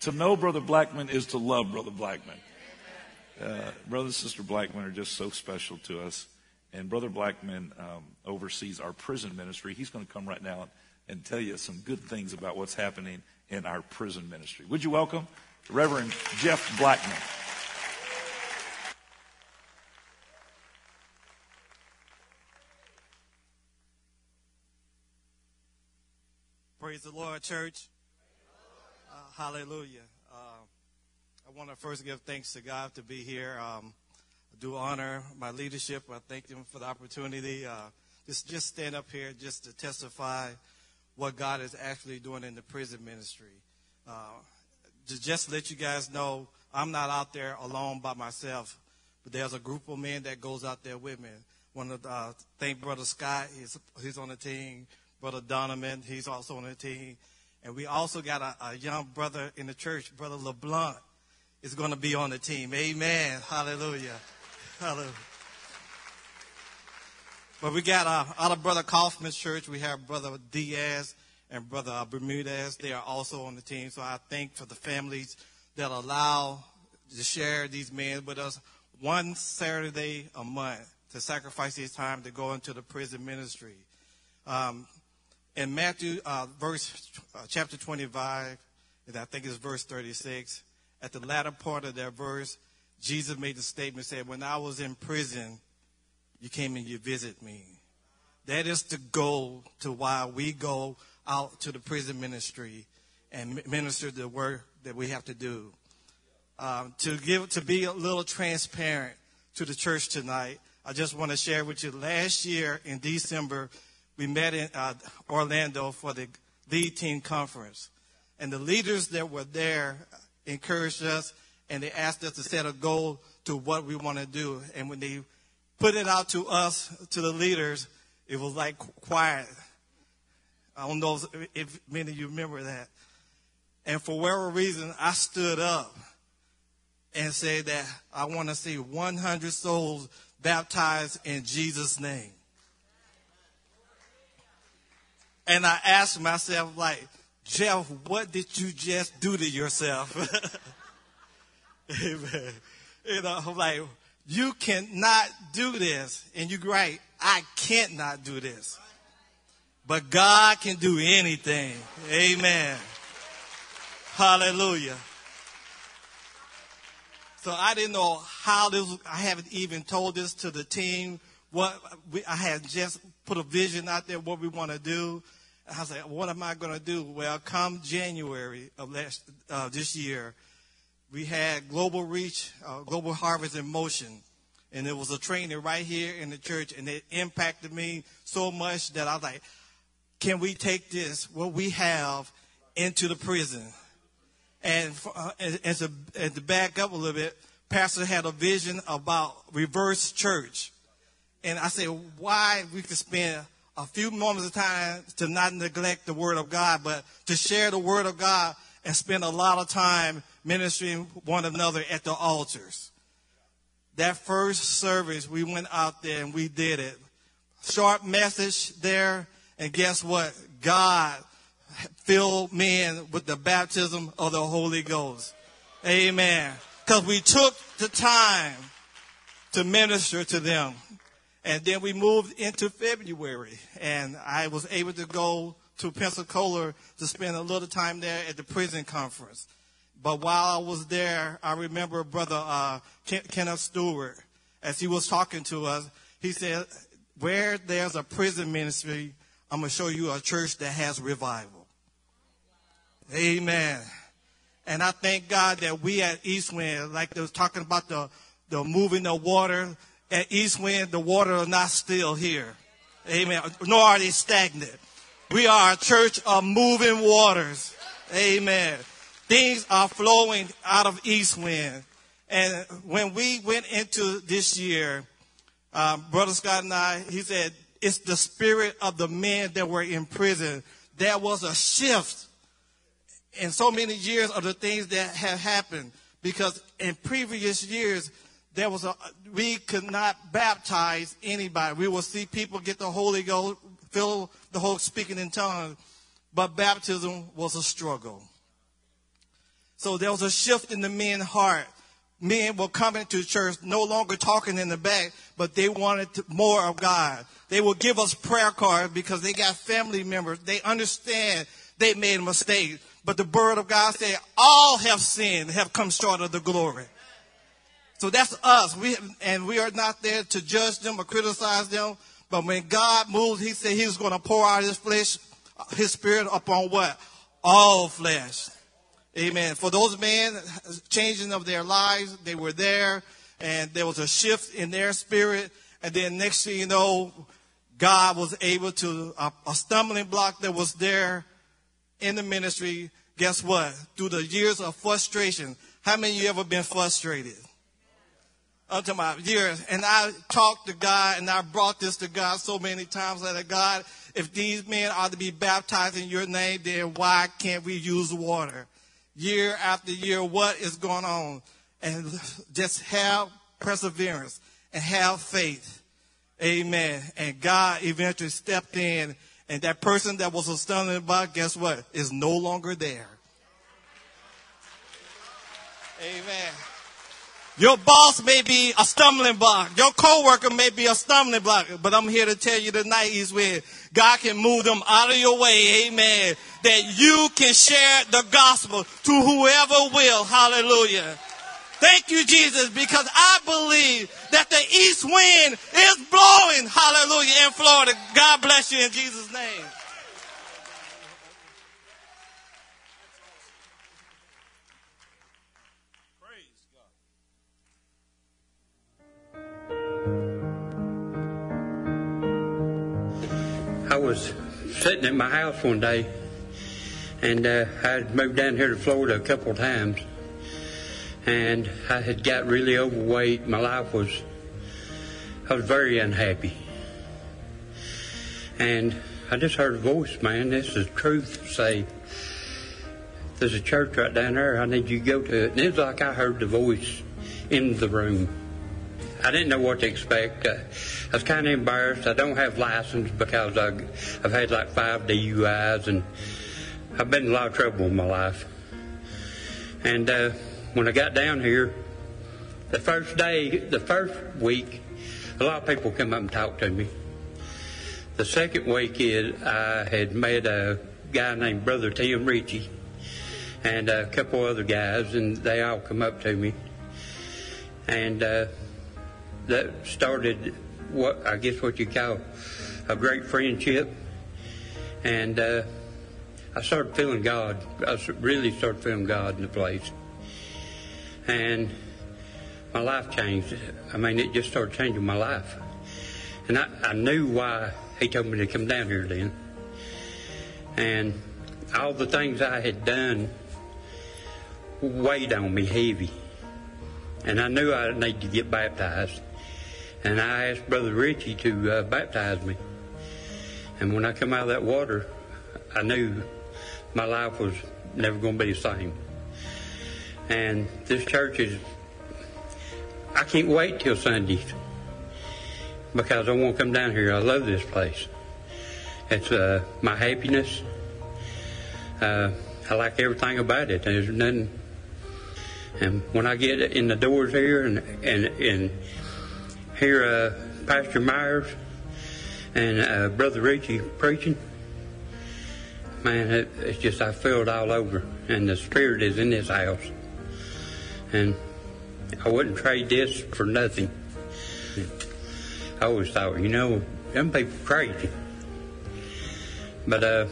Speaker 1: To know Brother Blackman is to love Brother Blackman. Uh, Brother and Sister Blackman are just so special to us. And Brother Blackman um, oversees our prison ministry. He's going to come right now and tell you some good things about what's happening in our prison ministry. Would you welcome Reverend Jeff Blackman?
Speaker 13: Praise the Lord, church. Hallelujah. Uh, I want to first give thanks to God to be here. Um, I do honor my leadership. I thank them for the opportunity. Uh, just, just stand up here just to testify what God is actually doing in the prison ministry. Uh, to just let you guys know, I'm not out there alone by myself, but there's a group of men that goes out there with me. One of the, uh, thank Brother Scott, he's, he's on the team. Brother Donovan, he's also on the team. And we also got a, a young brother in the church, Brother LeBlanc, is going to be on the team. Amen. Hallelujah. Hallelujah. But we got uh, out of Brother Kaufman's church, we have Brother Diaz and Brother Bermudez. They are also on the team. So I thank for the families that allow to share these men with us one Saturday a month to sacrifice his time to go into the prison ministry. Um, in Matthew, uh, verse uh, chapter 25, and I think it's verse 36, at the latter part of that verse, Jesus made the statement, said, when I was in prison, you came and you visit me. That is the goal to why we go out to the prison ministry and minister the work that we have to do. Um, to give, to be a little transparent to the church tonight, I just want to share with you. Last year in December, we met in uh, Orlando for the lead team conference, and the leaders that were there encouraged us and they asked us to set a goal to what we want to do. And when they put it out to us, to the leaders, it was like quiet. I don't know if many of you remember that. And for whatever reason, I stood up and said that I want to see 100 souls baptized in Jesus' name. And I asked myself, like, Jeff, what did you just do to yourself? Amen. You know, I'm like, you cannot do this. And you're right, I can't not do this. But God can do anything. Amen. Hallelujah. So I didn't know how this, I haven't even told this to the team. What we, I had just put a vision out there, what we want to do. I was like, what am I going to do? Well, come January of last, uh, this year, we had Global Reach, uh, Global Harvest in Motion. And it was a training right here in the church, and it impacted me so much that I was like, can we take this, what we have, into the prison? And, uh, as, a, as to back up a little bit, Pastor had a vision about reverse church. And I said, why we could spend a few moments of time to not neglect the Word of God, but to share the Word of God and spend a lot of time ministering one another at the altars. That first service, we went out there and we did it. Short message there, and guess what? God filled men with the baptism of the Holy Ghost. Amen. Because we took the time to minister to them. And then we moved into February, and I was able to go to Pensacola to spend a little time there at the prison conference. But while I was there, I remember Brother uh, Kenneth Stewart, as he was talking to us, he said, Where there's a prison ministry, I'm going to show you a church that has revival. Amen. And I thank God that we at East Wind, like they was talking about the, the moving the water, at East Wind, the water is not still here. Amen. Nor are they stagnant. We are a church of moving waters. Amen. Things are flowing out of East Wind. And when we went into this year, um, Brother Scott and I, he said, it's the spirit of the men that were in prison. There was a shift in so many years of the things that have happened because in previous years, there was a, we could not baptize anybody. We will see people get the Holy Ghost, fill the whole speaking in tongues, but baptism was a struggle. So there was a shift in the men's heart. Men were coming to church, no longer talking in the back, but they wanted to, more of God. They will give us prayer cards because they got family members. They understand they made a mistake. But the word of God said, all have sinned, have come short of the glory. So that's us. We, and we are not there to judge them or criticize them. But when God moved, he said he was going to pour out his flesh, his spirit upon what? All flesh. Amen. For those men, changing of their lives, they were there, and there was a shift in their spirit. And then next thing you know, God was able to, a, a stumbling block that was there in the ministry, guess what? Through the years of frustration. How many of you ever been frustrated? I'm talking years. And I talked to God and I brought this to God so many times that uh, God, if these men are to be baptized in your name, then why can't we use water? Year after year, what is going on? And just have perseverance and have faith. Amen. And God eventually stepped in, and that person that was a stumbling block, guess what? Is no longer there. Amen. Your boss may be a stumbling block. Your coworker may be a stumbling block. But I'm here to tell you tonight, East Wind, God can move them out of your way. Amen. That you can share the gospel to whoever will. Hallelujah. Thank you, Jesus, because I believe that the east wind is blowing. Hallelujah. In Florida. God bless you in Jesus' name.
Speaker 14: I was sitting at my house one day, and uh, I had moved down here to Florida a couple of times, and I had got really overweight. My life was, I was very unhappy, and I just heard a voice, man. This is truth. Say, there's a church right down there. I need you to go to it. And it was like I heard the voice in the room. I didn't know what to expect. Uh, I was kind of embarrassed. I don't have license because I, I've had like five DUIs and I've been in a lot of trouble in my life. And uh, when I got down here, the first day, the first week, a lot of people come up and talk to me. The second week is I had met a guy named Brother Tim Ritchie and a couple other guys, and they all come up to me. And uh, that started what I guess what you call a great friendship. And uh, I started feeling God. I really started feeling God in the place. And my life changed. I mean, it just started changing my life. And I, I knew why He told me to come down here then. And all the things I had done weighed on me heavy. And I knew I needed to get baptized. And I asked Brother Richie to uh, baptize me. And when I come out of that water, I knew my life was never going to be the same. And this church is, I can't wait till Sundays because I want to come down here. I love this place. It's uh, my happiness. Uh, I like everything about it. There's nothing. And when I get in the doors here and and and hear uh, Pastor Myers and uh, Brother Richie preaching, man, it, it's just I feel it all over, and the Spirit is in this house, and I wouldn't trade this for nothing. I always thought, you know, them people crazy, but uh,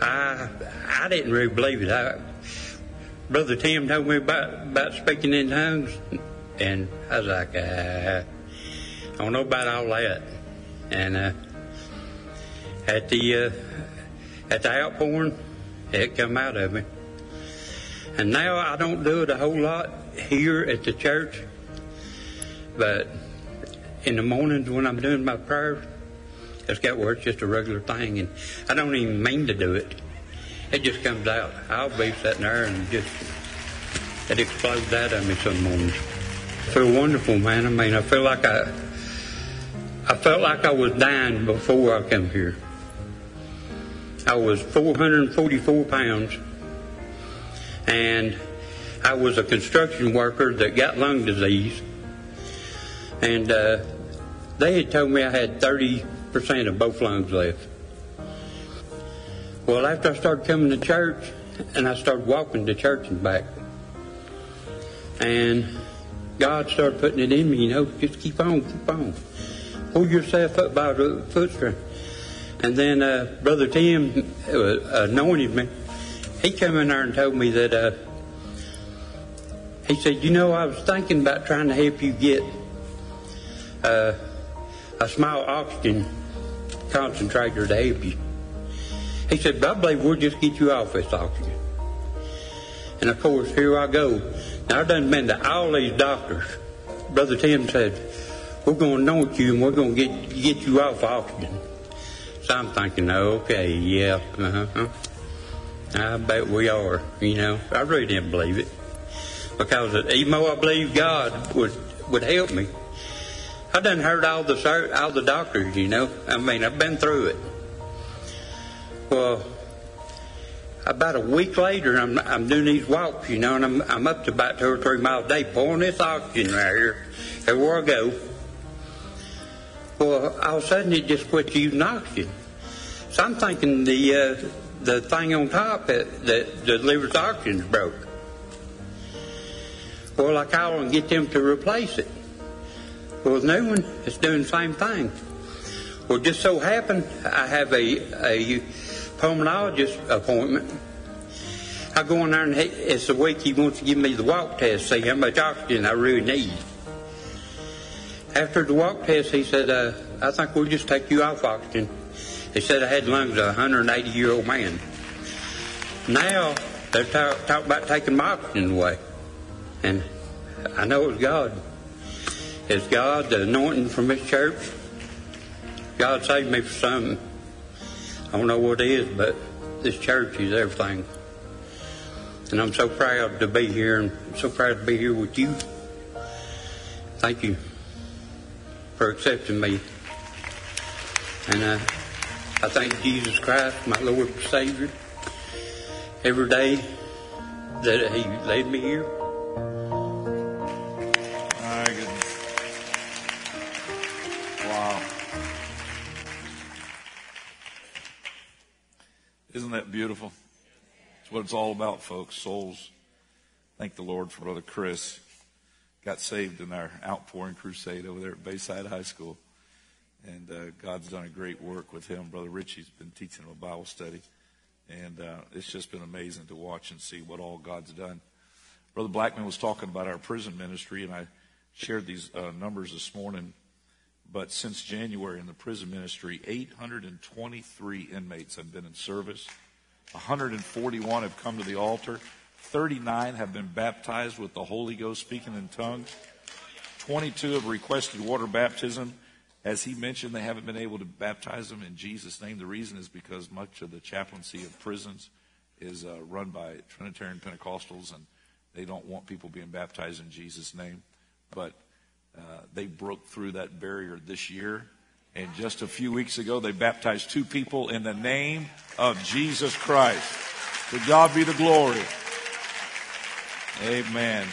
Speaker 14: I I didn't really believe it. I, Brother Tim told me about about speaking in tongues. And I was like, uh, I don't know about all that. And uh, at the uh, at the outpouring, it come out of me. And now I don't do it a whole lot here at the church, but in the mornings when I'm doing my prayers, it's got where it's just a regular thing, and I don't even mean to do it. It just comes out. I'll be sitting there and just it explodes out of me some mornings feel wonderful, man. I mean, I feel like I, I felt like I was dying before I came here. I was 444 pounds, and I was a construction worker that got lung disease, and uh, they had told me I had 30% of both lungs left. Well, after I started coming to church, and I started walking to church and back, and God started putting it in me, you know, just keep on, keep on. Pull yourself up by the footstring. And then uh, Brother Tim uh, anointed me he came in there and told me that uh, he said, you know, I was thinking about trying to help you get uh, a small oxygen concentrator to help you. He said, but I believe we'll just get you off this oxygen. And of course, here I go. Now, I've done been to all these doctors. Brother Tim said, we're going to anoint you and we're going to get, get you off oxygen. So I'm thinking, okay, yeah, uh-huh. I bet we are, you know. I really didn't believe it. Because even though I believe God would, would help me, I done heard all the, all the doctors, you know. I mean, I've been through it. Well, about a week later, I'm, I'm doing these walks, you know, and I'm, I'm up to about two or three miles a day pouring this oxygen right here everywhere I go. Well, all of a sudden it just quit using oxygen. So I'm thinking the uh, the thing on top that, that delivers oxygen's broke. Well, I call and get them to replace it. Well, the new one is doing the same thing. Well, just so happened I have a a pulmonologist appointment. I go in there and he, it's a week he wants to give me the walk test, see how much oxygen I really need. After the walk test, he said, uh, I think we'll just take you off oxygen. He said I had lungs of a 180 year old man. Now they're talking talk about taking my oxygen away. And I know it's God. It's God, the anointing from His church. God saved me for something. I don't know what it is, but this church is everything. And I'm so proud to be here and so proud to be here with you. Thank you for accepting me. And uh, I thank Jesus Christ, my Lord and Savior, every day that He led me here.
Speaker 1: What it's all about, folks. Souls. Thank the Lord for Brother Chris. Got saved in our outpouring crusade over there at Bayside High School. And uh, God's done a great work with him. Brother Richie's been teaching him a Bible study. And uh, it's just been amazing to watch and see what all God's done. Brother Blackman was talking about our prison ministry, and I shared these uh, numbers this morning. But since January in the prison ministry, 823 inmates have been in service. 141 have come to the altar. 39 have been baptized with the Holy Ghost speaking in tongues. 22 have requested water baptism. As he mentioned, they haven't been able to baptize them in Jesus' name. The reason is because much of the chaplaincy of prisons is uh, run by Trinitarian Pentecostals, and they don't want people being baptized in Jesus' name. But uh, they broke through that barrier this year. And just a few weeks ago, they baptized two people in the name of Jesus Christ. To God be the glory. Amen.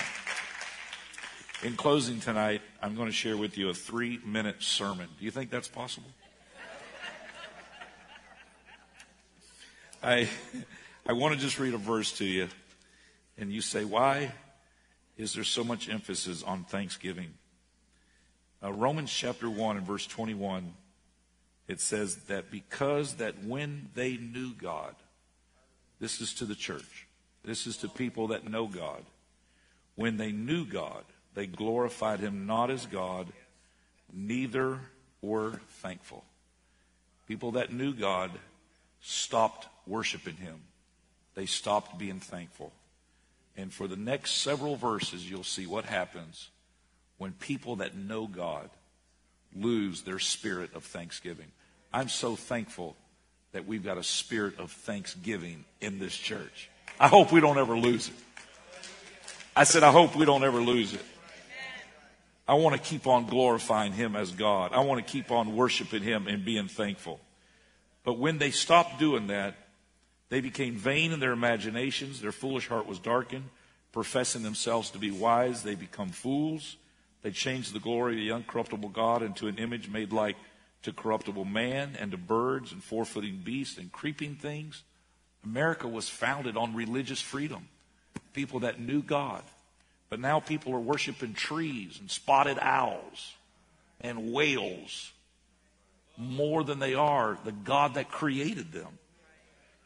Speaker 1: In closing tonight, I'm going to share with you a three minute sermon. Do you think that's possible? I, I want to just read a verse to you, and you say, Why is there so much emphasis on Thanksgiving? Uh, Romans chapter 1 and verse 21, it says that because that when they knew God, this is to the church, this is to people that know God. When they knew God, they glorified him not as God, neither were thankful. People that knew God stopped worshiping him. They stopped being thankful. And for the next several verses, you'll see what happens when people that know God lose their spirit of thanksgiving. I'm so thankful that we've got a spirit of thanksgiving in this church. I hope we don't ever lose it. I said, I hope we don't ever lose it. I want to keep on glorifying Him as God. I want to keep on worshiping Him and being thankful. But when they stopped doing that, they became vain in their imaginations. Their foolish heart was darkened. Professing themselves to be wise, they become fools. They changed the glory of the uncorruptible God into an image made like to corruptible man and to birds and four footing beasts and creeping things. America was founded on religious freedom. People that knew God. But now people are worshiping trees and spotted owls and whales more than they are the God that created them.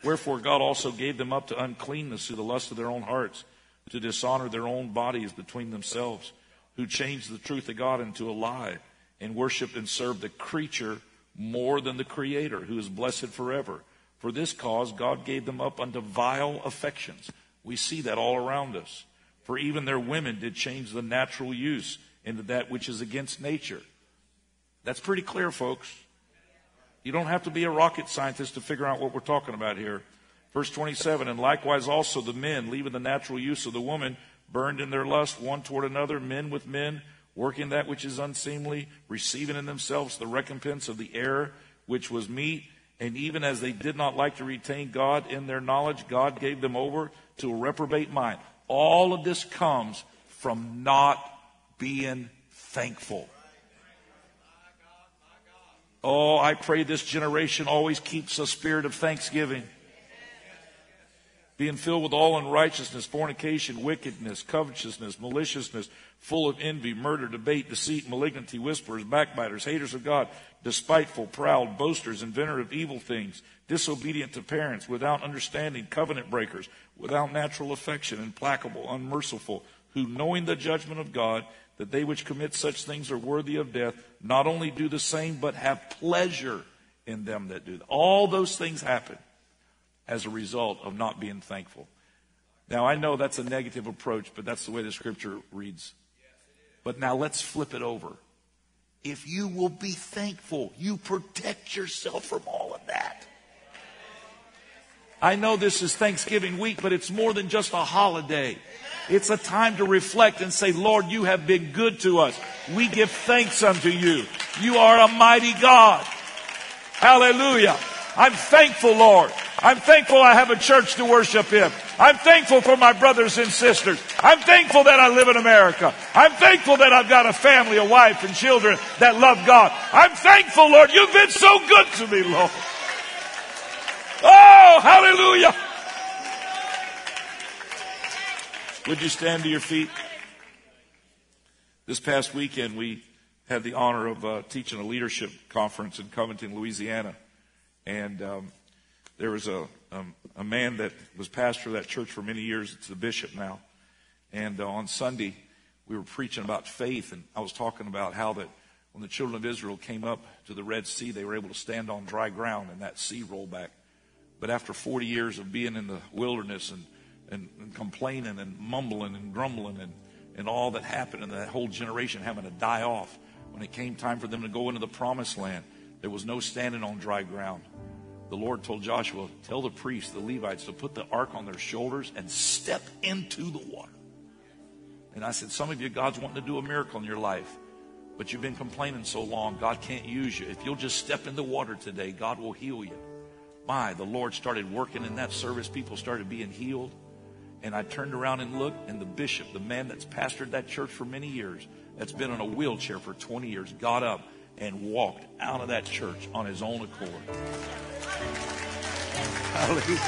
Speaker 1: Wherefore God also gave them up to uncleanness through the lust of their own hearts, to dishonor their own bodies between themselves, who changed the truth of God into a lie, and worshiped and served the creature more than the Creator, who is blessed forever. For this cause God gave them up unto vile affections. We see that all around us. For even their women did change the natural use into that which is against nature. That's pretty clear, folks. You don't have to be a rocket scientist to figure out what we're talking about here. Verse 27 And likewise also the men, leaving the natural use of the woman, burned in their lust one toward another, men with men, working that which is unseemly, receiving in themselves the recompense of the error which was meet. And even as they did not like to retain God in their knowledge, God gave them over to a reprobate mind. All of this comes from not being thankful. Oh, I pray this generation always keeps a spirit of thanksgiving. Being filled with all unrighteousness, fornication, wickedness, covetousness, maliciousness, full of envy, murder, debate, deceit, malignity, whisperers, backbiters, haters of God, despiteful, proud, boasters, inventor of evil things, disobedient to parents, without understanding, covenant breakers, without natural affection, implacable, unmerciful, who knowing the judgment of God, that they which commit such things are worthy of death, not only do the same, but have pleasure in them that do. All those things happen as a result of not being thankful. Now, I know that's a negative approach, but that's the way the scripture reads. But now let's flip it over. If you will be thankful, you protect yourself from all of that. I know this is Thanksgiving week, but it's more than just a holiday. It's a time to reflect and say, Lord, you have been good to us. We give thanks unto you. You are a mighty God. Hallelujah. I'm thankful, Lord. I'm thankful I have a church to worship in. I'm thankful for my brothers and sisters. I'm thankful that I live in America. I'm thankful that I've got a family, a wife, and children that love God. I'm thankful, Lord. You've been so good to me, Lord. Oh, hallelujah. Would you stand to your feet? This past weekend, we had the honor of uh, teaching a leadership conference in Covington, Louisiana. And um, there was a, um, a man that was pastor of that church for many years. It's the bishop now. And uh, on Sunday, we were preaching about faith, and I was talking about how that when the children of Israel came up to the Red Sea, they were able to stand on dry ground, and that sea rolled back. But after 40 years of being in the wilderness and and, and complaining and mumbling and grumbling and, and all that happened and that whole generation having to die off. When it came time for them to go into the promised land, there was no standing on dry ground. The Lord told Joshua, Tell the priests, the Levites, to put the ark on their shoulders and step into the water. And I said, Some of you, God's wanting to do a miracle in your life, but you've been complaining so long, God can't use you. If you'll just step in the water today, God will heal you. My, the Lord started working in that service. People started being healed. And I turned around and looked, and the bishop, the man that's pastored that church for many years, that's been in a wheelchair for 20 years, got up and walked out of that church on his own accord. Hallelujah.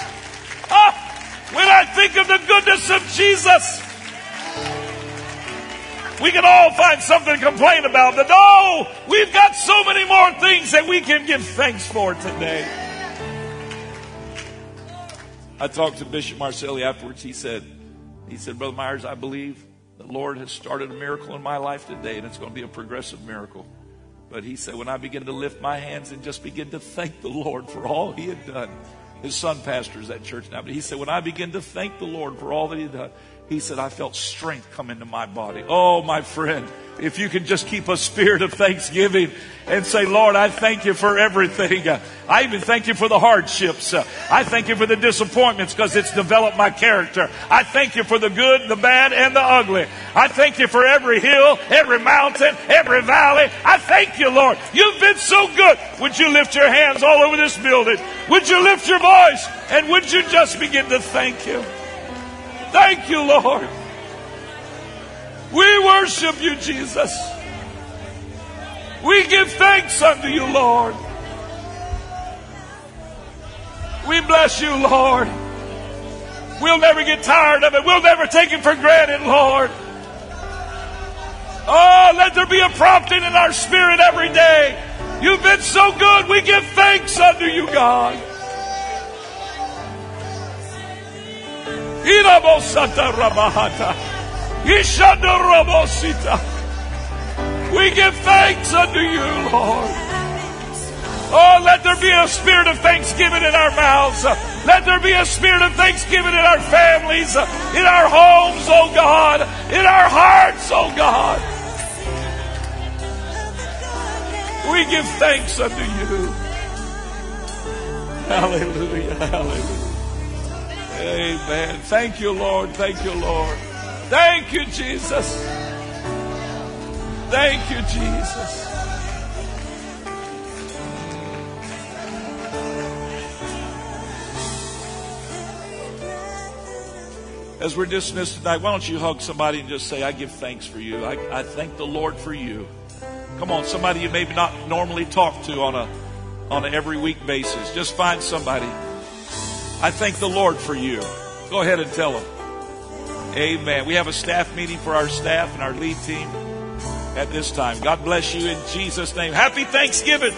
Speaker 1: Ah, when I think of the goodness of Jesus, we can all find something to complain about, but no, we've got so many more things that we can give thanks for today. I talked to Bishop Marcelli afterwards. He said, he said, Brother Myers, I believe the Lord has started a miracle in my life today, and it's going to be a progressive miracle. But he said, when I begin to lift my hands and just begin to thank the Lord for all he had done, his son pastors that church now, but he said, when I begin to thank the Lord for all that he had done, he said, I felt strength come into my body. Oh, my friend, if you can just keep a spirit of thanksgiving and say, Lord, I thank you for everything. I even thank you for the hardships. I thank you for the disappointments because it's developed my character. I thank you for the good, the bad, and the ugly. I thank you for every hill, every mountain, every valley. I thank you, Lord. You've been so good. Would you lift your hands all over this building? Would you lift your voice? And would you just begin to thank you? Thank you, Lord. We worship you, Jesus. We give thanks unto you, Lord. We bless you, Lord. We'll never get tired of it. We'll never take it for granted, Lord. Oh, let there be a prompting in our spirit every day. You've been so good. We give thanks unto you, God. Ramahata. We give thanks unto you, Lord. Oh, let there be a spirit of thanksgiving in our mouths. Let there be a spirit of thanksgiving in our families, in our homes, oh God, in our hearts, oh God. We give thanks unto you. Hallelujah, hallelujah. Amen. Thank you, Lord. Thank you, Lord. Thank you, Jesus. Thank you, Jesus. As we're dismissed tonight, why don't you hug somebody and just say, I give thanks for you. I, I thank the Lord for you. Come on, somebody you maybe not normally talk to on a on an every week basis. Just find somebody. I thank the Lord for you. Go ahead and tell them. Amen. We have a staff meeting for our staff and our lead team at this time. God bless you in Jesus' name. Happy Thanksgiving.